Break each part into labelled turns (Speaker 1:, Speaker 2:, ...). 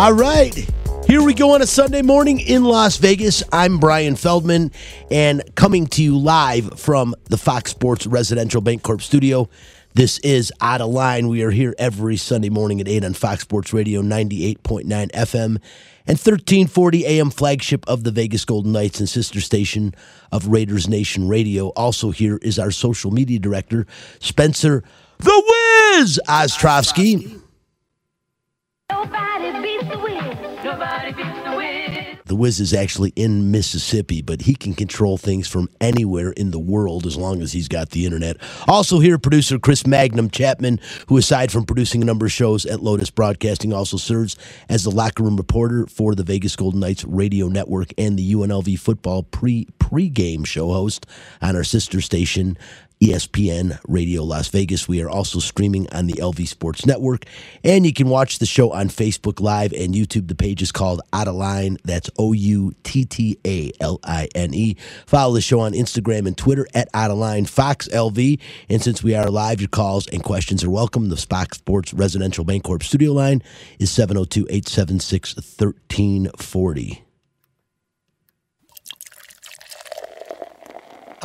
Speaker 1: All right. Here we go on a Sunday morning in Las Vegas. I'm Brian Feldman and coming to you live from the Fox Sports Residential Bancorp studio. This is Out of Line. We are here every Sunday morning at 8 on Fox Sports Radio 98.9 FM and 1340 AM flagship of the Vegas Golden Knights and sister station of Raiders Nation Radio. Also here is our social media director, Spencer the Wiz Ostrovsky.
Speaker 2: Nobody beats the Wiz. Nobody beats the.
Speaker 1: The Wiz is actually in Mississippi, but he can control things from anywhere in the world as long as he's got the internet. Also, here, producer Chris Magnum Chapman, who, aside from producing a number of shows at Lotus Broadcasting, also serves as the locker room reporter for the Vegas Golden Knights radio network and the UNLV football pre pre-game show host on our sister station. ESPN Radio Las Vegas. We are also streaming on the LV Sports Network, and you can watch the show on Facebook Live and YouTube. The page is called Out of Line. That's O U T T A L I N E. Follow the show on Instagram and Twitter at Out of Line Fox LV. And since we are live, your calls and questions are welcome. The Fox Sports Residential Bancorp studio line is 702 876 1340.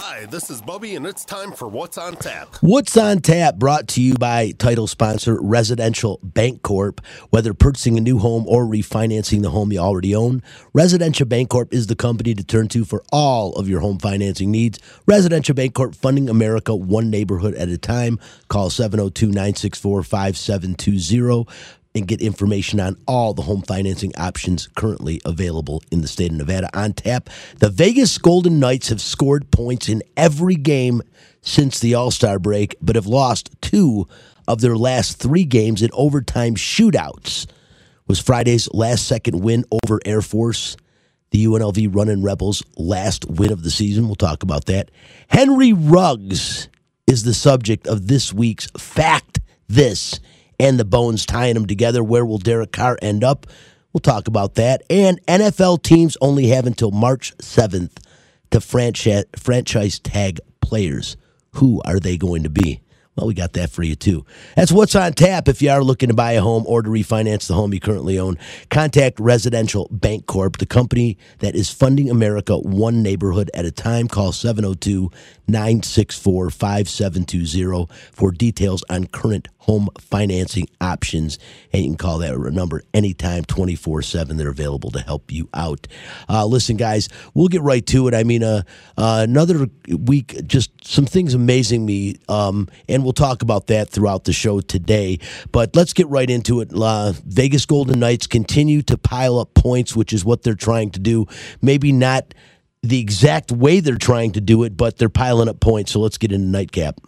Speaker 3: Hi, this is Bubby, and it's time for What's on Tap.
Speaker 1: What's on tap brought to you by title sponsor Residential Bancorp. Whether purchasing a new home or refinancing the home you already own, Residential Bancorp is the company to turn to for all of your home financing needs. Residential Bancorp funding America one neighborhood at a time. Call 702 964 5720 and get information on all the home financing options currently available in the state of Nevada on tap. The Vegas Golden Knights have scored points in every game since the All Star break, but have lost two of their last three games in overtime shootouts. Was Friday's last second win over Air Force, the UNLV Running Rebels' last win of the season. We'll talk about that. Henry Ruggs is the subject of this week's Fact This and the bones tying them together. Where will Derek Carr end up? We'll talk about that. And NFL teams only have until March 7th to franchise, franchise tag players. Who are they going to be? Well, we got that for you too. That's what's on tap. If you are looking to buy a home or to refinance the home you currently own, contact Residential Bancorp, the company that is funding America one neighborhood at a time. Call 702 964 5720 for details on current home financing options. And you can call that number anytime, 24 7. They're available to help you out. Uh, listen, guys, we'll get right to it. I mean, uh, uh, another week, just some things amazing me, um, and we'll talk about that throughout the show today. But let's get right into it. Vegas Golden Knights continue to pile up points, which is what they're trying to do. Maybe not the exact way they're trying to do it, but they're piling up points. So let's get into nightcap.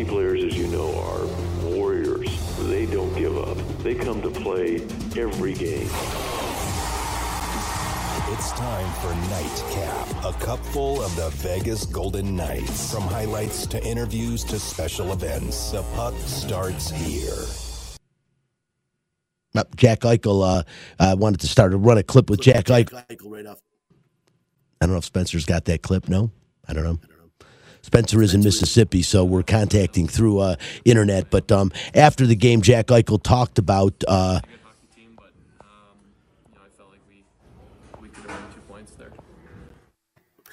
Speaker 4: Hockey players, as you know, are warriors. They don't give up. They come to play every game.
Speaker 5: It's time for Nightcap, a cupful of the Vegas Golden Knights. From highlights to interviews to special events, the puck starts here.
Speaker 1: Uh, Jack Eichel uh, uh, wanted to start to run a clip with Jack Eichel. I don't know if Spencer's got that clip. No, I don't know. Spencer is in Mississippi, so we're contacting through uh, internet. But um, after the game, Jack Eichel talked about uh,
Speaker 6: good hockey team, but um, you know, I felt like we we could have won two points there.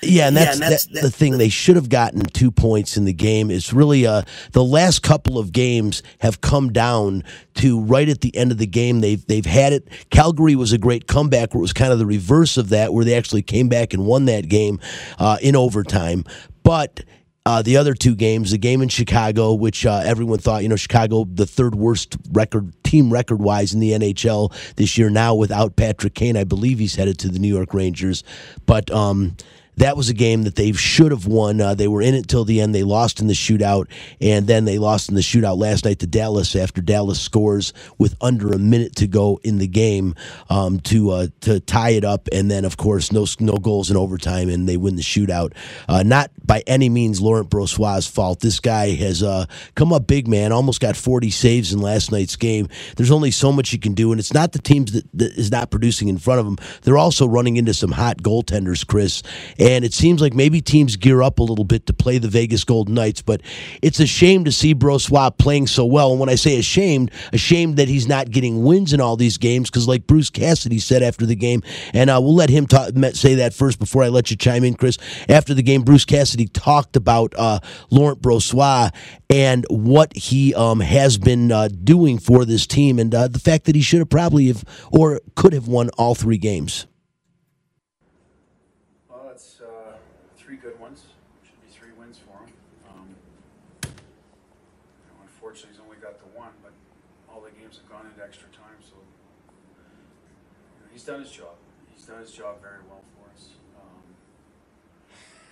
Speaker 1: Yeah, and that's, that's, the thing. They should have gotten two points in the game. It's really uh, the last couple of games have come down to right at the end of the game. They've they've had it. Calgary was a great comeback, where it was kind of the reverse of that, where they actually came back and won that game uh, in overtime. But uh, the other two games, the game in Chicago, which uh, everyone thought, you know, Chicago, the third worst record team record wise in the NHL this year. Now without Patrick Kane, I believe he's headed to the New York Rangers. But um, that was a game that they should have won. Uh, they were in it till the end. They lost in the shootout, and then they lost in the shootout last night to Dallas after Dallas scores with under a minute to go in the game um, to uh, to tie it up, and then of course no no goals in overtime, and they win the shootout. Uh, not by any means Laurent Brossoit' fault. This guy has uh, come up big, man. Almost got 40 saves in last night's game. there's only so much you can do. And it's not the teams that, that is not producing in front of them. They're also running into some hot goaltenders, Chris. It seems like maybe teams gear up a little bit to play the Vegas Golden Knights. But it's a shame to see Brossoit playing so well. And when I say ashamed, ashamed that he's not getting wins in all these games because, like Bruce Cassidy said after the game, and uh, we'll let him talk, say that first before I let you chime in, Chris. After the game, Bruce Cassidy talked about uh, Laurent Brossoit and what he um, has been uh, doing for this team, and uh, the fact that he should have probably have or could have won all three games.
Speaker 7: Well, that's uh, three good ones. Should be three wins for him. Um, you know, unfortunately, he's only got the one, but all the games have gone into extra time, so you know, he's done his job. He's done his job very well for us, um,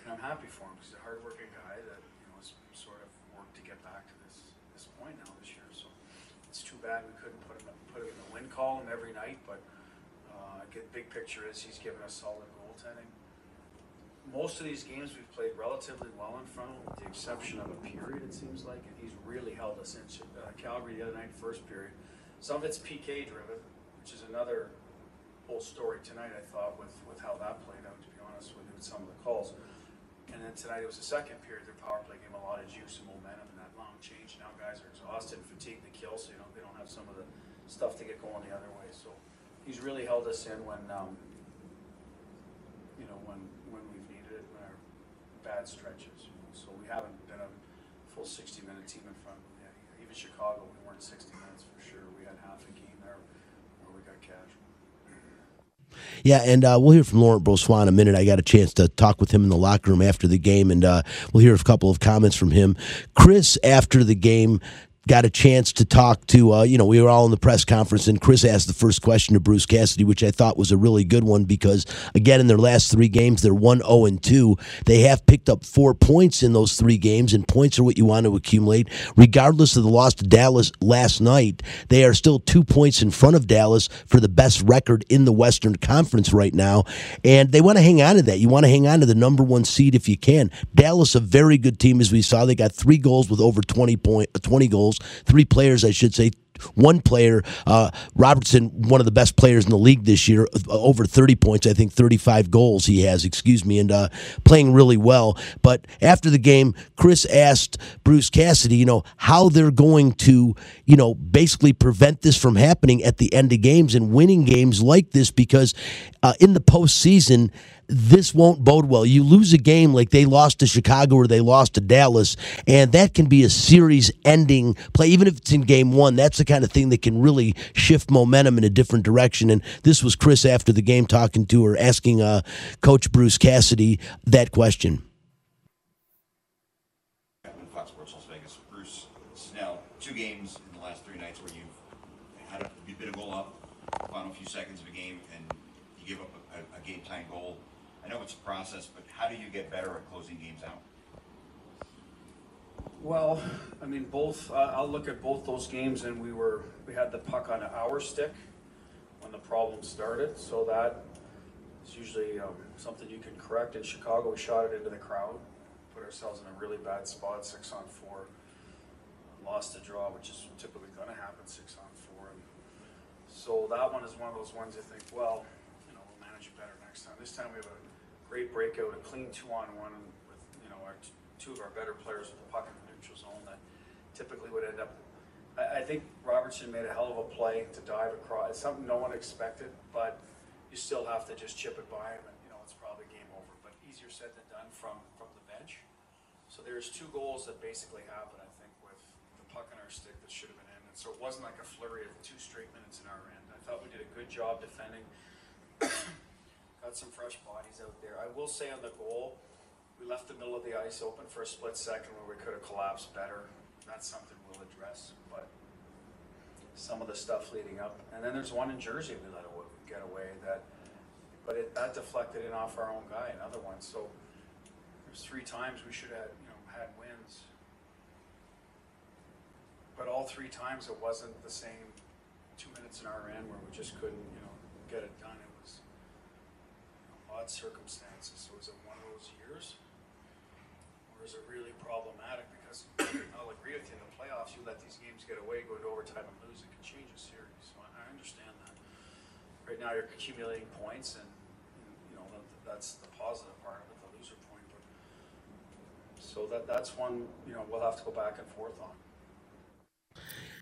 Speaker 7: and I'm happy for him. He's a hardworking guy that you know has sort of worked to get back to this this point now this year. So it's too bad we couldn't put him put him in the win column every night, but uh, big picture is he's given us solid goaltending most of these games we've played relatively well in front with the exception of a period, it seems like, and he's really held us in. Uh, Calgary the other night, first period. Some of it's PK driven, which is another whole story tonight, I thought, with, with how that played out, to be honest with you, with some of the calls. And then tonight it was the second period, their power play gave a lot of juice and momentum, and that long change. Now guys are exhausted, fatigued, the kill, so you know, they don't have some of the stuff to get going the other way. So he's really held us in when, um, you know, when, when we've needed it, when our bad stretches. you know. So we haven't been a full sixty minute team in front of. Even Chicago, we weren't sixty minutes for sure. We had half a game there where we got casual.
Speaker 1: Yeah, and uh, we'll hear from Laurent Brossoit in a minute. I got a chance to talk with him in the locker room after the game, and uh, we'll hear a couple of comments from him. Chris, after the game, got a chance to talk to, uh, you know, we were all in the press conference, and Chris asked the first question to Bruce Cassidy, which I thought was a really good one because, again, in their last three games, they're 1 0 and 2. They have picked up four points in those three games, and points are what you want to accumulate. Regardless of the loss to Dallas last night, they are still two points in front of Dallas for the best record in the Western Conference right now, and they want to hang on to that. You want to hang on to the number one seed if you can. Dallas, a very good team, as we saw. They got three goals with over 20, point, 20 goals, three players, I should say, one player, uh, Robertson, one of the best players in the league this year, uh, over 30 points, I think 35 goals he has, excuse me, and uh, playing really well. But after the game, Chris asked Bruce Cassidy, you know, how they're going to, you know, basically prevent this from happening at the end of games and winning games like this because uh, in the postseason, this won't bode well. You lose a game like they lost to Chicago or they lost to Dallas, and that can be a series ending play. Even if it's in game one, that's the kind of thing that can really shift momentum in a different direction. And this was Chris after the game talking to her, asking uh, Coach Bruce Cassidy that question.
Speaker 8: Chapman, Fox Sports Las Vegas. Bruce, this is now two games in the last three nights where you've had a, you've been a goal up, final few seconds of a game, and you give up a, a, a game tying goal. I know it's a process, but how do you get better at closing games out?
Speaker 7: Well, I mean, both, uh, I'll look at both those games and we were, we had the puck on our stick when the problem started, so that is usually, um, something you can correct. In Chicago, we shot it into the crowd, put ourselves in a really bad spot, six on four. Lost the draw, which is typically gonna happen, six on four. And So that one is one of those ones you think, well, you know, we'll manage it better next time. This time we have a great breakout, a clean two on one with, you know, our, two of our better players with the puck in the neutral zone that typically would end up. I, I think Robertson made a hell of a play to dive across. It's something no one expected, but you still have to just chip it by him and, you know, it's probably game over, but easier said than done from, from the bench. So there's two goals that basically happened, I think, with the puck in our stick that should have been in. And so it wasn't like a flurry of two straight minutes in our end. I thought we did a good job defending. Got some fresh bodies out there. I will say on the goal, we left the middle of the ice open for a split second where we could have collapsed better. That's something we'll address, but some of the stuff leading up. And then there's one in Jersey we let awa- get away that, but it, that deflected in off our own guy, another one. So there's three times we should have, you know, had wins. But all three times it wasn't the same two minutes in our end where we just couldn't, you know, get it done. It was you know, odd circumstances. So is it one of those years? Or is it really problematic agree with you. In the playoffs, you let these games get away, go to overtime, and lose. It can change a series. So I, I understand that. Right now, you're accumulating points, and you know that, that's the positive part of it, the loser point. But so that that's one you know we'll have to go back and forth on.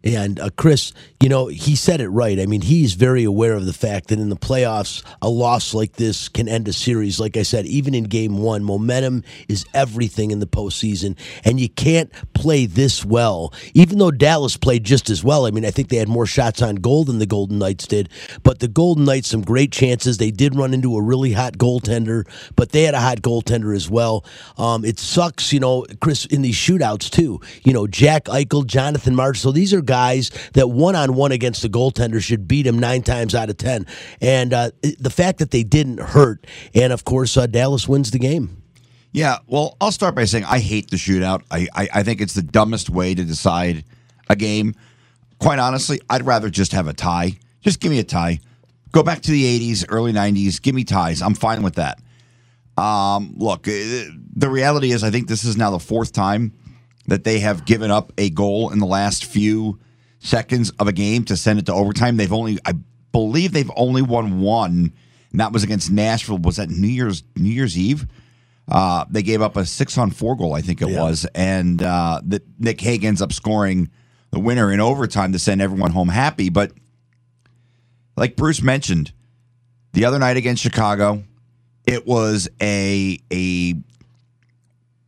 Speaker 1: And uh, Chris, you know, he said it right. I mean, he's very aware of the fact that in the playoffs, a loss like this can end a series. Like I said, even in game one, momentum is everything in the postseason. And you can't play this well, even though Dallas played just as well. I mean, I think they had more shots on goal than the Golden Knights did. But the Golden Knights, some great chances. They did run into a really hot goaltender, but they had a hot goaltender as well. Um, it sucks, you know, Chris, in these shootouts too. You know, Jack Eichel, Jonathan Marchessault, these are guys that one on one against the goaltender should beat him nine times out of ten. And uh, the fact that they didn't hurt, and of course, uh, Dallas wins the game.
Speaker 9: Yeah, well, I'll start by saying I hate the shootout. I, I, I think it's the dumbest way to decide a game. Quite honestly, I'd rather just have a tie. Just give me a tie. Go back to the 80s, early 90s. Give me ties. I'm fine with that. Um, look, uh, the reality is, I think this is now the fourth time that they have given up a goal in the last few seconds of a game to send it to overtime. They've only, I believe, they've only won one, and that was against Nashville. Was that New Year's New Year's Eve? Uh, they gave up a six on four goal, I think it
Speaker 1: Yeah.
Speaker 9: was, and uh, that Nick Hague ends up scoring the winner in overtime to send everyone home happy. But like Bruce mentioned, the other night against Chicago, it was a a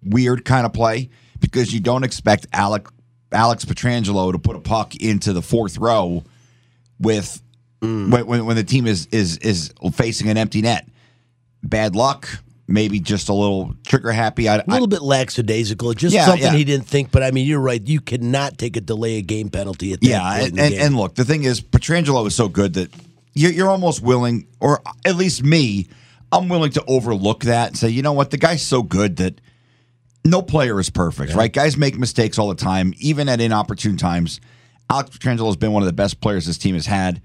Speaker 9: weird kind of play because you don't expect Alec Alex Pietrangelo to put a puck into the fourth row with mm. when, when when the team is is is facing an empty net. Bad luck, maybe just a little trigger happy. I,
Speaker 1: A little bit lackadaisical, just
Speaker 9: Yeah,
Speaker 1: something
Speaker 9: yeah.
Speaker 1: he didn't think. But I mean, you're right. You cannot take a delay a game penalty at that
Speaker 9: Yeah, and, and, and look, the thing is, Pietrangelo is so good that you're, you're almost willing, or at least me, I'm willing to overlook that and say, you know what, the guy's so good that no player is perfect, right? Guys make mistakes all the time, even at inopportune times. Alex Pietrangelo has been one of the best players this team has had.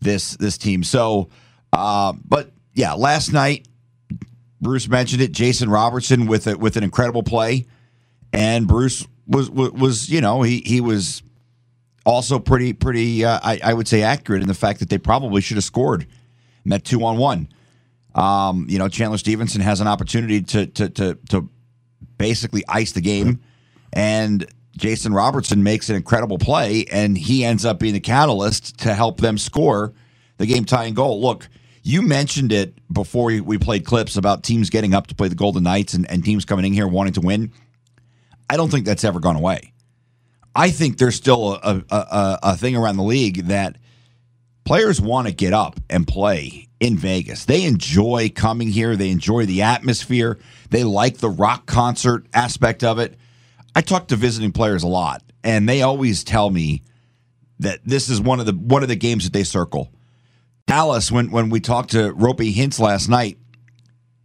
Speaker 9: This this team. So, uh, but yeah, last night Bruce mentioned it. Jason Robertson with a, with an incredible play, and Bruce was was, was you know he he was also pretty pretty uh, I, I would say accurate in the fact that they probably should have scored in that two on one. Um, you know, Chandler Stephenson has an opportunity to to to to basically ice the game, and Jason Robertson makes an incredible play, and he ends up being the catalyst to help them score the game tying goal. Look, you mentioned it before we- played clips about teams getting up to play the Golden Knights and, and teams coming in here wanting to win. I don't think that's ever gone away. I think there's still a, a, a, a thing around the league that players want to get up and play in Vegas. They enjoy coming here. They enjoy the atmosphere. They like the rock concert aspect of it. I talk to visiting players a lot, and they always tell me that this is one of the one of the games that they circle. Dallas, when when we talked to Roope Hintz last night,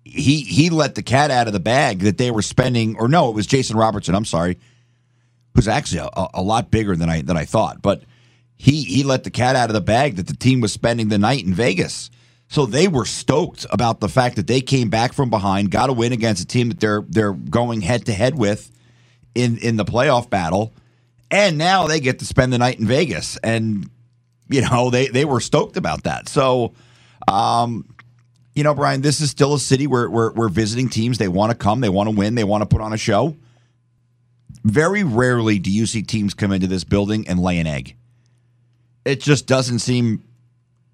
Speaker 9: he he let the cat out of the bag that they were spending, or no, it was Jason Robertson. I'm sorry, who's actually a, a lot bigger than I than I thought, but he he let the cat out of the bag that the team was spending the night in Vegas. So they were stoked about the fact that they came back from behind, got a win against a team that they're they're going head to head with in in the playoff battle, and now they get to spend the night in Vegas, and you know they they were stoked about that. So, um, you know, Brian, this is still a city where where, where visiting teams they want to come, they want to win, they want to put on a show. Very rarely do you see teams come into this building and lay an egg. It just doesn't seem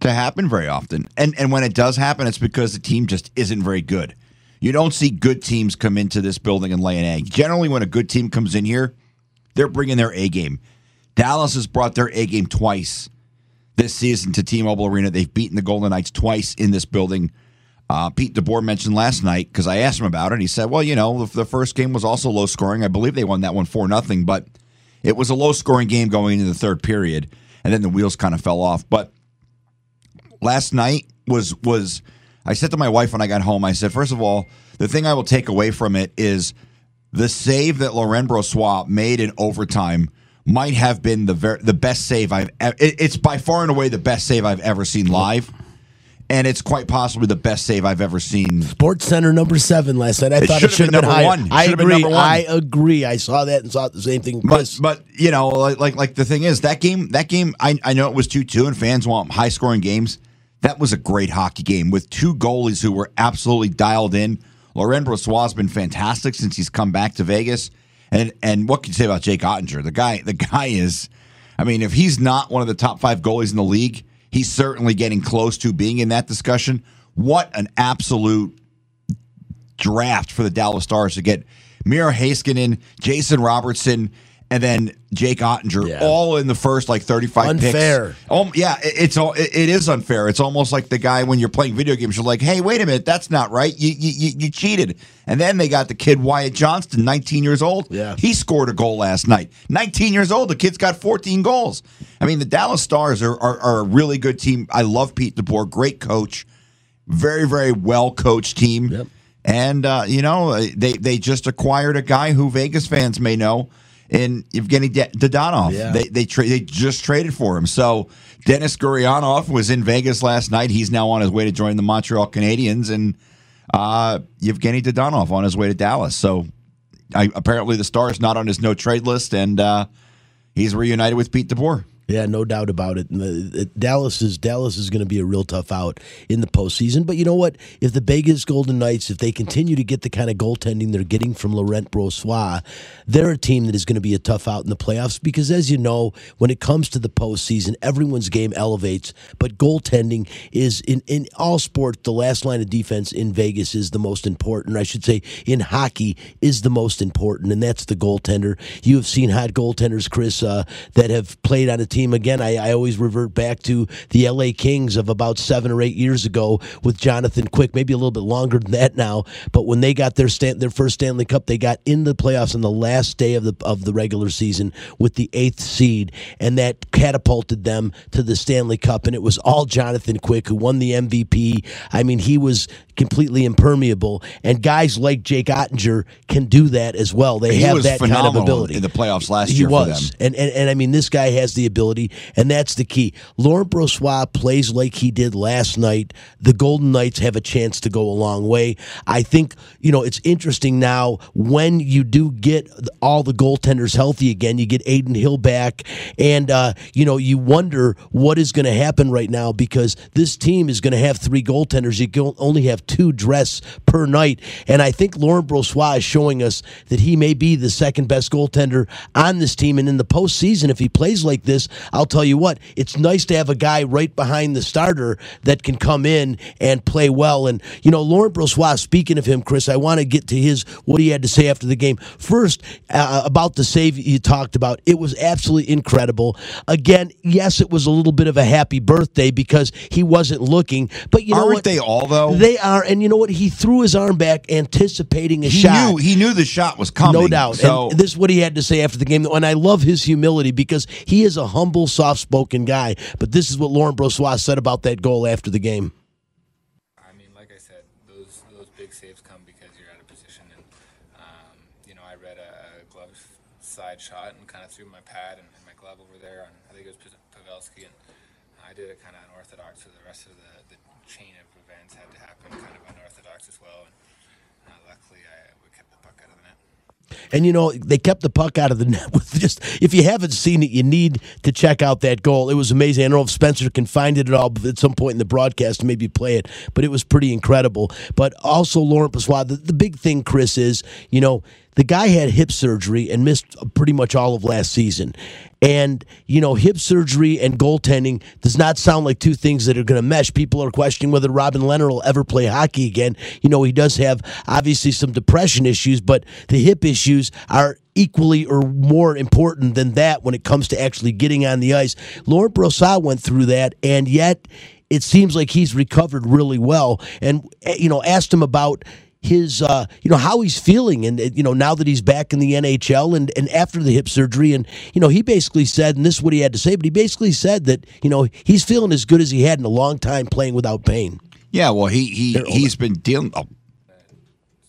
Speaker 9: to happen very often. And and when it does happen, it's because the team just isn't very good. You don't see good teams come into this building and lay an egg. Generally, when a good team comes in here, they're bringing their A game. Dallas has brought their A game twice this season to T-Mobile Arena. They've beaten the Golden Knights twice in this building. Uh, Pete DeBoer mentioned last night because I asked him about it. He said, "Well, you know, the, the first game was also low scoring. I believe they won that one four nothing, but it was a low scoring game going into the third period, and then the wheels kind of fell off." But last night was was I said to my wife when I got home, I said, first of all, the thing I will take away from it is the save that Laurent Brossoit made in overtime might have been the ver- the best save I've e- it- it's by far and away the best save I've ever seen live. and it's quite possibly the best save I've ever seen.
Speaker 1: Sports Center number seven last night. I
Speaker 9: It
Speaker 1: thought it
Speaker 9: should've been
Speaker 1: been,
Speaker 9: number
Speaker 1: higher.
Speaker 9: one.
Speaker 1: I
Speaker 9: been
Speaker 1: agree. I agree. I saw that and saw the same thing.
Speaker 9: But but you know, like like like the thing is that game that game I I know it was two two and fans want high scoring games. That was a great hockey game with two goalies who were absolutely dialed in. Laurent Brossoit has been fantastic since he's come back to Vegas. And and what can you say about Jake Oettinger? The guy the guy is I mean, if he's not one of the top five goalies in the league, he's certainly getting close to being in that discussion. What an absolute draft for the Dallas Stars to get Miro Heiskanen, Jason Robertson, and then Jake Oettinger,
Speaker 1: Yeah.
Speaker 9: all in the first like thirty-five
Speaker 1: Unfair.
Speaker 9: picks. Um, yeah, it, it's all it, it is unfair. It's almost like the guy when you're playing video games. You're like, hey, wait a minute, that's not right. You you, you, you cheated. And then they got the kid Wyatt Johnston, 19 years old.
Speaker 1: Yeah.
Speaker 9: he scored a goal last night. 19 years old. The kid's got 14 goals. I mean, the Dallas Stars are are, are a really good team. I love Pete DeBoer, great coach very very well coached team
Speaker 1: Yep.
Speaker 9: and uh, you know they they just acquired a guy who Vegas fans may know in Evgeny Dadonov.
Speaker 1: Yeah.
Speaker 9: They they tra- they just traded for him. So Denis Gurianov was in Vegas last night. He's now on his way to join the Montreal Canadiens, and uh, Evgeny Dadonov on his way to Dallas. So I, apparently the Stars not on his no trade list, and uh, he's reunited with Pete DeBoer.
Speaker 1: Yeah, no doubt about it. Dallas is Dallas is going to be a real tough out in the postseason. But you know what? If the Vegas Golden Knights, if they continue to get the kind of goaltending they're getting from Laurent Brossoit, they're a team that is going to be a tough out in the playoffs. Because as you know, when it comes to the postseason, everyone's game elevates. But goaltending is in in all sports, the last line of defense in Vegas is the most important. I should say in hockey is the most important, and that's the goaltender. You have seen hot goaltenders, Chris, uh, that have played on a team. Again, I, I always revert back to the LA Kings of about seven or eight years ago with Jonathan Quick, maybe a little bit longer than that now. But when they got their Stan- their first Stanley Cup, they got in the playoffs on the last day of the of the regular season with the eighth seed, and that catapulted them to the Stanley Cup. And it was all Jonathan Quick who won the MVP. I mean, he was completely impermeable, and guys like Jake Oettinger can do that as well. They
Speaker 9: He
Speaker 1: have that kind of ability
Speaker 9: in the playoffs last
Speaker 1: he
Speaker 9: year for
Speaker 1: was.
Speaker 9: them.
Speaker 1: And, and and I mean, this guy has the ability, and that's the key. Laurent Brossoit plays like he did last night. The Golden Knights have a chance to go a long way. I think you know it's interesting now when you do get all the goaltenders healthy again. You get Adin Hill back, and uh, you know you wonder what is going to happen right now because this team is going to have three goaltenders. You can only have two dress per night, and I think Laurent Brossoit is showing us that he may be the second best goaltender on this team. And in the postseason, if he plays like this, I'll tell you what, it's nice to have a guy right behind the starter that can come in and play well. And you know, Laurent Brossoit. Speaking of him, Chris, I want to get to his what he had to say after the game. First, uh, about the save you talked about, it was absolutely incredible. Again, yes, it was a little bit of a happy birthday because he wasn't looking, but you know
Speaker 9: Aren't
Speaker 1: what?
Speaker 9: they all though?
Speaker 1: They are, and you know what? He threw his arm back, anticipating a
Speaker 9: he
Speaker 1: shot.
Speaker 9: knew he knew the shot was coming.
Speaker 1: No doubt.
Speaker 9: So
Speaker 1: and this is what he had to say after the game. And I love his humility because he is a humble, soft spoken guy. But this is what Laurent Brossoit said about that goal after the game.
Speaker 10: I mean, like I said, those those big saves come because you're out of position, and um, you know, I read a, a glove side shot and kind of threw my pad and, and my glove over there on I think it was P- Pavelski, and I did it kind of unorthodox, so the rest of the, the chain of events had to happen kind of unorthodox as well. And uh, luckily, I we kept the puck out of the net.
Speaker 1: And you know, they kept the puck out of the net with just if you haven't seen it, you need to check out that goal. It was amazing. I don't know if Spencer can find it at all but at some point in the broadcast maybe play it, but it was pretty incredible. But also Laurent Brossoit, the, the big thing, Chris, is, you know, the guy had hip surgery and missed pretty much all of last season. And, you know, hip surgery and goaltending does not sound like two things that are going to mesh. People are questioning whether Robin Lehner will ever play hockey again. You know, he does have obviously some depression issues, but the hip issues are equally or more important than that when it comes to actually getting on the ice. Laurent Brossoit went through that, and yet it seems like he's recovered really well. And, eh, you know, asked him about his uh, you know how he's feeling and you know now that he's back in the NHL and and after the hip surgery and you know he basically said and this is what he had to say but he basically said that you know he's feeling as good as he had in a long time playing without pain.
Speaker 9: yeah, well, he he he's been dealing. Oh,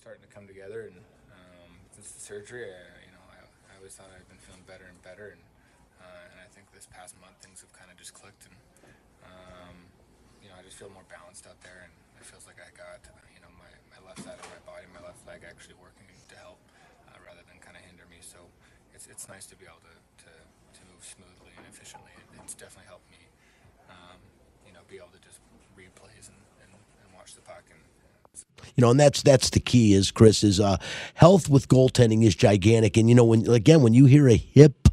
Speaker 10: starting to come together. And um, since the surgery, I, you know, I, I always thought I'd been feeling better and better. And uh, and I think this past month things have kind of just clicked. And um, you know, I just feel more balanced out there, and it feels like I got you know my, my left side of my body, my left leg actually working to help uh, rather than kind of hinder me. So it's it's nice to be able to to, to move smoothly and efficiently. It, it's definitely helped me, um, you know, be able to just read plays and, and, and watch the puck and.
Speaker 1: You know, and that's that's the key. Is Chris is uh, health with goaltending is gigantic, and you know when again when you hear a hip,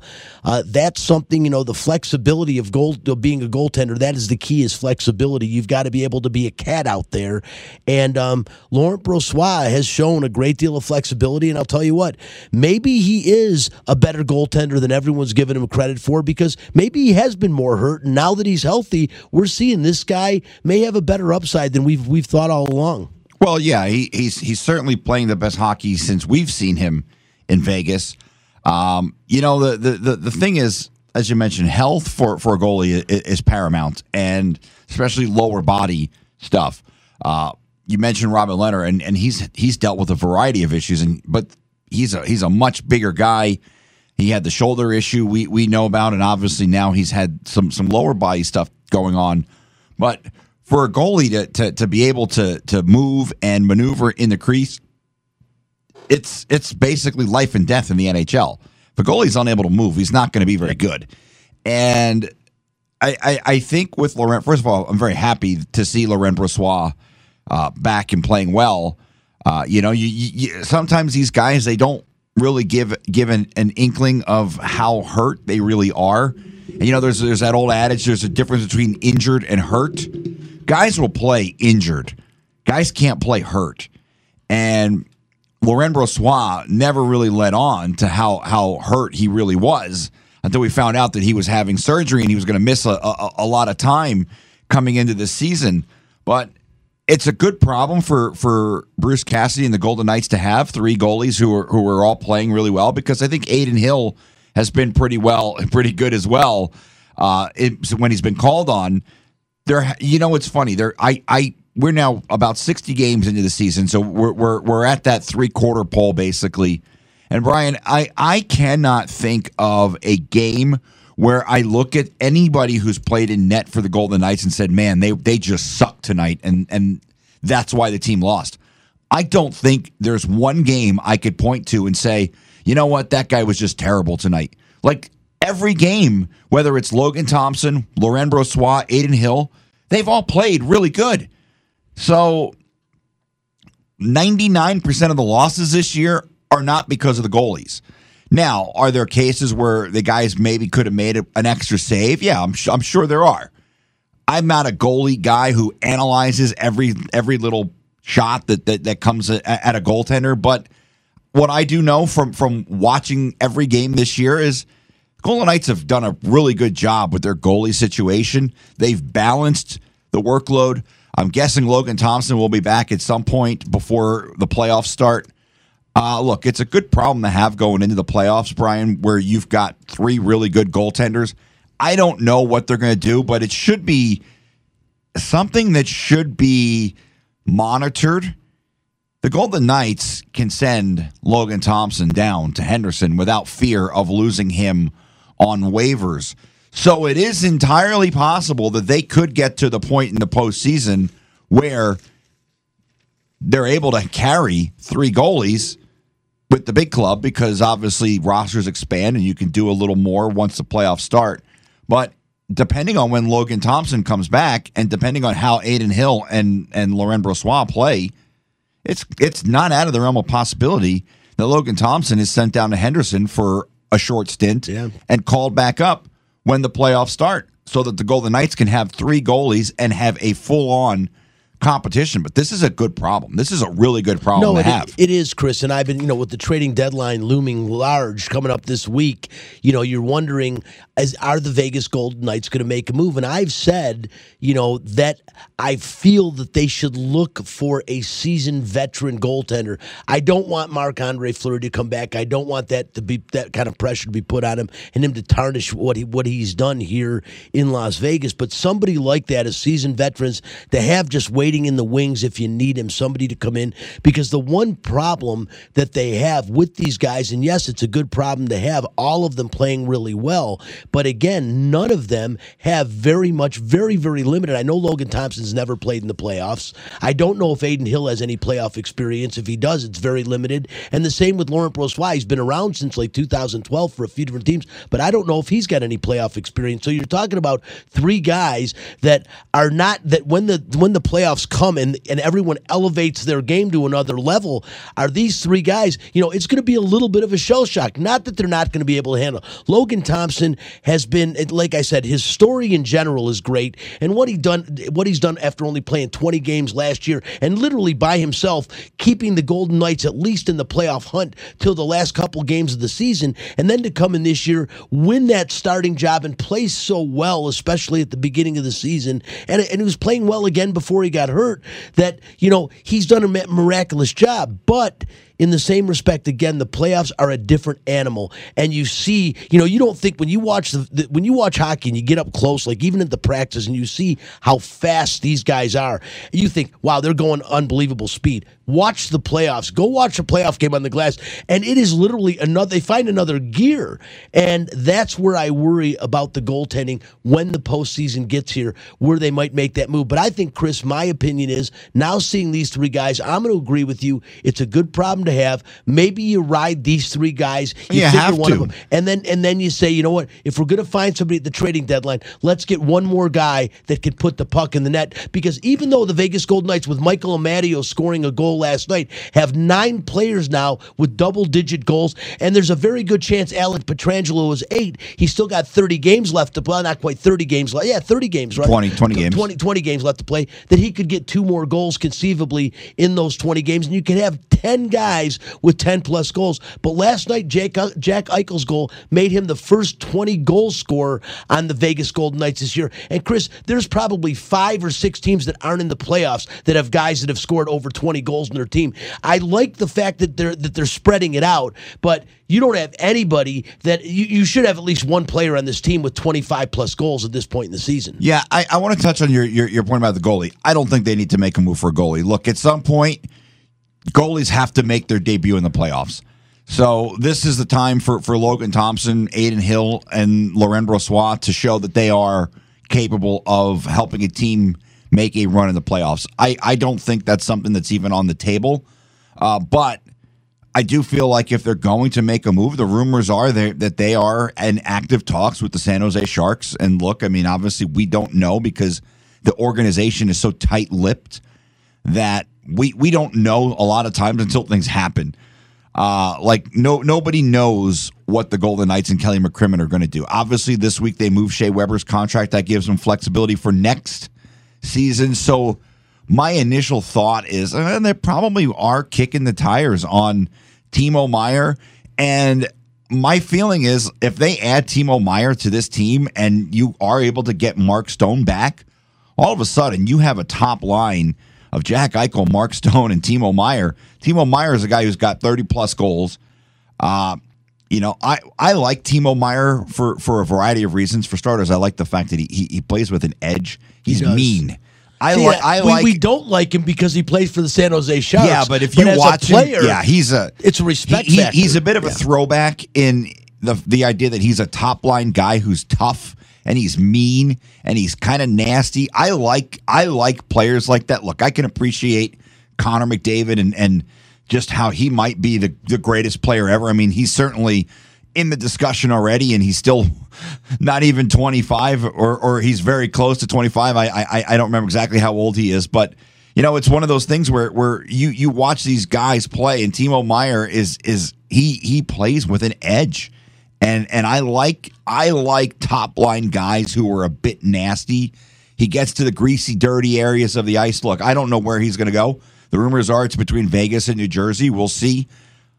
Speaker 1: uh, that's something you know the flexibility of goal of being a goaltender. That is the key is flexibility. You've got to be able to be a cat out there, and um, Laurent Brossoit has shown a great deal of flexibility. And I'll tell you what, maybe he is a better goaltender than everyone's given him credit for because maybe he has been more hurt, and now that he's healthy, we're seeing this guy may have a better upside than we've we've thought all along.
Speaker 9: Well, yeah, he, he's he's certainly playing the best hockey since we've seen him in Vegas. Um, you know, the, the the the thing is, as you mentioned, health for for a goalie is, is paramount, and especially lower body stuff. Uh, you mentioned Robin Lehner, and, and he's he's dealt with a variety of issues, and but he's a he's a much bigger guy. He had the shoulder issue we we know about, and obviously now he's had some some lower body stuff going on. But for a goalie to to, to be able to to move and maneuver in the crease, it's it's basically life and death in the NHL. If a goalie's unable to move, he's not going to be very good. And I, I, I think with Laurent, first of all, I'm very happy to see Laurent Brossoit uh, back and playing well. Uh, you know, you, you, sometimes these guys they don't really give give an, an inkling of how hurt they really are. And you know, there's there's that old adage: there's a difference between injured and hurt. Guys will play injured. Guys can't play hurt. And Laurent Brossoit never really led on to how how hurt he really was until we found out that he was having surgery and he was going to miss a, a, a lot of time coming into the season. But it's a good problem for for Bruce Cassidy and the Golden Knights to have three goalies who are who are all playing really well because I think Adin Hill has been pretty well, and pretty good as well. Uh, it, when he's been called on, there, you know, it's funny. There, I, I, we're now about sixty games into the season, so we're we're we're at that three quarter pole basically. And Brian, I I cannot think of a game where I look at anybody who's played in net for the Golden Knights and said, "Man, they they just suck tonight," and and that's why the team lost. I don't think there's one game I could point to and say, you know what, that guy was just terrible tonight. Like every game, whether it's Logan Thompson, Laurent Brossoit, Adin Hill, they've all played really good. So 99% of the losses this year are not because of the goalies. Now, are there cases where the guys maybe could have made an extra save? Yeah, I'm, I'm sure there are. I'm not a goalie guy who analyzes every every little shot that that, that comes at a goaltender, but what I do know from from watching every game this year is Golden Knights have done a really good job with their goalie situation. They've balanced the workload. I'm guessing Logan Thompson will be back at some point before the playoffs start. Uh, look, it's a good problem to have going into the playoffs, Brian, where you've got three really good goaltenders. I don't know what they're going to do, but it should be something that should be monitored. The Golden Knights can send Logan Thompson down to Henderson without fear of losing him on waivers. So it is entirely possible that they could get to the point in the postseason where they're able to carry three goalies with the big club because obviously rosters expand and you can do a little more once the playoffs start. But depending on when Logan Thompson comes back and depending on how Adin Hill and, and Laurent Brossoit play, it's it's not out of the realm of possibility that Logan Thompson is sent down to Henderson for a short stint
Speaker 1: Yeah.
Speaker 9: and called back up when the playoffs start so that the Golden Knights can have three goalies and have a full on competition. But this is a good problem. This is a really good problem
Speaker 1: No,
Speaker 9: to
Speaker 1: it,
Speaker 9: have.
Speaker 1: it is, Chris. And I've been, you know, with the trading deadline looming large coming up this week, you know, you're wondering, as are the Vegas Golden Knights going to make a move? And I've said, you know, that I feel that they should look for a seasoned veteran goaltender. I don't want Marc Andre Fleury to come back. I don't want that to be that kind of pressure to be put on him and him to tarnish what he what he's done here in Las Vegas. But somebody like that, a seasoned veterans, to have just waiting waiting in the wings if you need him, somebody to come in. Because the one problem that they have with these guys, and yes, it's a good problem to have, all of them playing really well. But again, none of them have very much, very, very limited. I know Logan Thompson's never played in the playoffs. I don't know if Adin Hill has any playoff experience. If he does, it's very limited. And the same with Laurent Brossoit. He's been around since like 2012 for a few different teams, but I don't know if he's got any playoff experience. So you're talking about three guys that are not that when the when the playoffs come and and everyone elevates their game to another level, are these three guys? You know, it's going to be a little bit of a shell shock. Not that they're not going to be able to handle. Logan Thompson has been, like I said, his story in general is great, and what he done what he's done after only playing 20 games last year and literally by himself keeping the Golden Knights at least in the playoff hunt till the last couple games of the season, and then to come in this year, win that starting job and play so well, especially at the beginning of the season, and and he was playing well again before he got hurt. That you know he's done a miraculous job, but in the same respect, again, the playoffs are a different animal, and you see, you know, you don't think when you watch the, the when you watch hockey and you get up close, like even at the practice, and you see how fast these guys are, you think, wow, they're going unbelievable speed. Watch the playoffs. Go watch a playoff game on the glass, and it is literally another. They find another gear, and that's where I worry about the goaltending when the postseason gets here, where they might make that move. But I think, Chris, my opinion is now seeing these three guys, I'm going to agree with you. It's a good problem to have. Maybe you ride these three guys. You,
Speaker 9: You have
Speaker 1: one
Speaker 9: to.
Speaker 1: of them, and then and then you say, you know what? If we're going to find somebody at the trading deadline, let's get one more guy that can put the puck in the net. Because even though the Vegas Golden Knights, with Michael Amadio scoring a goal last night, have nine players now with double-digit goals, and there's a very good chance Alec Pietrangelo is eight. He's still got 30 games left to play. Not quite 30 games left. Yeah, 30 games, right?
Speaker 9: 20 20 games.
Speaker 1: 20, 20 games left to play, that he could get two more goals conceivably in those 20 games. And you can have 10 guys with 10 plus goals. But last night, Jack, Jack Eichel's goal made him the first 20 goal scorer on the Vegas Golden Knights this year. And Chris, there's probably five or six teams that aren't in the playoffs that have guys that have scored over 20 goals in their team. I like the fact that they're that they're spreading it out, but you don't have anybody that you, you should have at least one player on this team with 25 plus goals at this point in the season.
Speaker 9: Yeah, I, I want to touch on your, your your point about the goalie. I don't think they need to make a move for a goalie. Look, at some point, goalies have to make their debut in the playoffs. So this is the time for, for Logan Thompson, Adin Hill, and Laurent Brossoit to show that they are capable of helping a team make a run in the playoffs. I, I don't think that's something that's even on the table. Uh, but I do feel like if they're going to make a move, the rumors are that they are in active talks with the San Jose Sharks. And look, I mean, obviously we don't know because the organization is so tight lipped that we we don't know a lot of times until things happen. Uh, like no nobody knows what the Golden Knights and Kelly McCrimmon are going to do. Obviously, this week they moved Shea Weber's contract. That gives them flexibility for next season. So my initial thought is, uh, they probably are kicking the tires on Timo Meier. And my feeling is, if they add Timo Meier to this team and you are able to get Mark Stone back, all of a sudden you have a top line of Jack Eichel, Mark Stone, and Timo Meier. Timo Meier is a guy who's got 30 plus goals. Uh, you know, I, I like Timo Meier for, for a variety of reasons. For starters, I like the fact that he he, he plays with an edge. He's
Speaker 1: does.
Speaker 9: mean. I
Speaker 1: See,
Speaker 9: like. I
Speaker 1: we,
Speaker 9: like.
Speaker 1: we don't like him because he plays for the San Jose Sharks.
Speaker 9: yeah, but if you
Speaker 1: as
Speaker 9: watch
Speaker 1: player,
Speaker 9: him, yeah, he's a.
Speaker 1: it's a respect
Speaker 9: he- he- He's a bit of a throwback in the the idea that he's a top line guy who's tough and he's mean and he's kind of nasty. I like I like players like that. Look, I can appreciate Connor McDavid and and just how he might be the the greatest player ever. I mean, he's certainly in the discussion already, and he's still not even 25, or or he's very close to 25. I I, I don't remember exactly how old he is, but you know, it's one of those things where where you you watch these guys play, and Timo Meier is is he he plays with an edge, and and I like I like top line guys who are a bit nasty. He gets to the greasy, dirty areas of the ice. Look, I don't know where he's going to go. The rumors are it's between Vegas and New Jersey. We'll see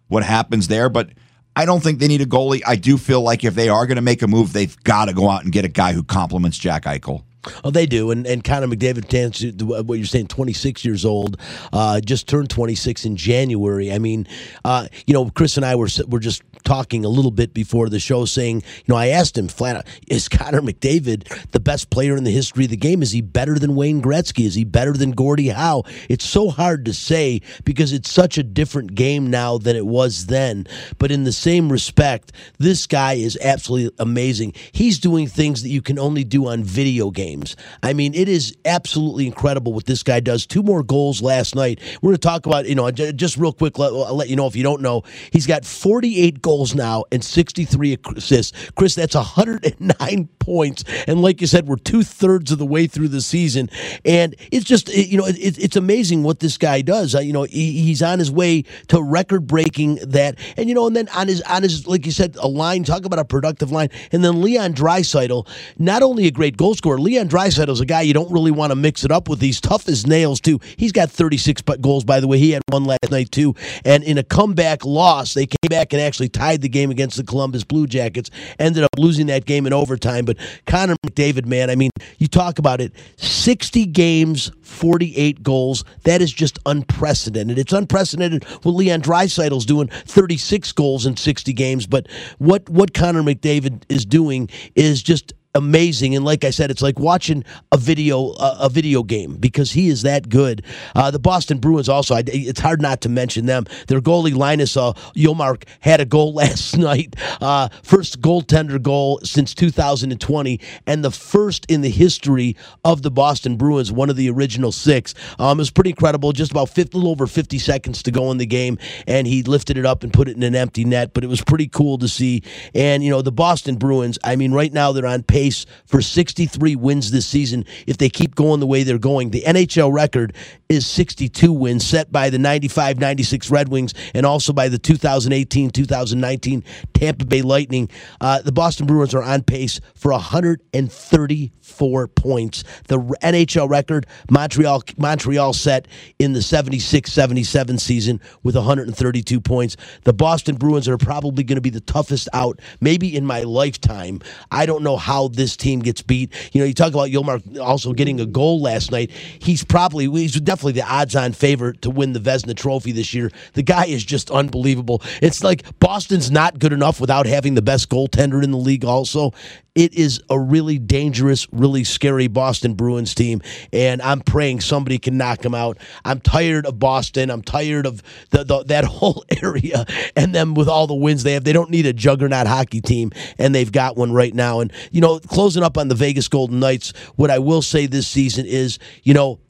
Speaker 9: what happens there, but I don't think they need a goalie. I do feel like if they are going to make a move, they've got to go out and get a guy who complements Jack Eichel.
Speaker 1: Oh, they do, and and Connor McDavid, what you're saying, 26 years old, uh, just turned 26 in January. I mean, uh, you know, Chris and I were were just talking a little bit before the show, saying, you know, I asked him flat out, is Connor McDavid the best player in the history of the game? Is he better than Wayne Gretzky? Is he better than Gordie Howe? It's so hard to say because it's such a different game now than it was then. But in the same respect, this guy is absolutely amazing. He's doing things that you can only do on video games. I mean, it is absolutely incredible what this guy does. Two more goals last night. We're going to talk about, you know, just real quick, let, I'll let you know if you don't know, he's got 48 goals now and 63 assists. Chris, that's 109 points. And like you said, we're two thirds of the way through the season. And it's just, you know, it, it's amazing what this guy does. You know, he, he's on his way to record breaking that. And, you know, and then on his, on his, like you said, a line, talk about a productive line. And then Leon Draisaitl, not only a great goal scorer, Leon Draisaitl's a guy you don't really want to mix it up with. He's tough as nails, too. He's got 36 bu- goals, by the way. He had one last night, too. And in a comeback loss, they came back and actually tied the game against the Columbus Blue Jackets. Ended up losing that game in overtime. But Connor McDavid, man, I mean, you talk about it 60 games, 48 goals. That is just unprecedented. It's unprecedented what Leon Draisaitl's doing 36 goals in 60 games. But what, what Connor McDavid is doing is just amazing. And like i said it's like watching a video a, a video game because he is that good. Uh, the boston bruins also I, it's hard not to mention them. Their goalie linus uh, Ullmark had a goal last night. Uh, first goaltender goal since 2020 and the first in the history of the boston bruins one of the original six. Um, it was pretty incredible. Just about 50, little over 50 seconds to go in the game and he lifted it up and put it in an empty net but it was pretty cool to see. And you know the boston bruins i mean right now they're on pace for 63 wins this season if they keep going the way they're going. The NHL record is 62 wins set by the 95 96 Red Wings and also by the 2018 2019 Tampa Bay Lightning. Uh, the Boston Bruins are on pace for 134 points. The NHL record, Montreal, Montreal set in the 76 77 season with 132 points. The Boston Bruins are probably going to be the toughest out, maybe in my lifetime. I don't know how this team gets beat. You know, you talk about Ullmark also getting a goal last night. He's probably he's definitely the odds-on favorite to win the Vezina Trophy this year. The guy is just unbelievable. It's like Boston's not good enough without having the best goaltender in the league. Also, it is a really dangerous, really scary Boston Bruins team, and I'm praying somebody can knock them out. I'm tired of Boston. I'm tired of the, the that whole area, and them with all the wins they have. They don't need a juggernaut hockey team, and they've got one right now. And you know, closing up on the Vegas Golden Knights, what I will say this season is, you know.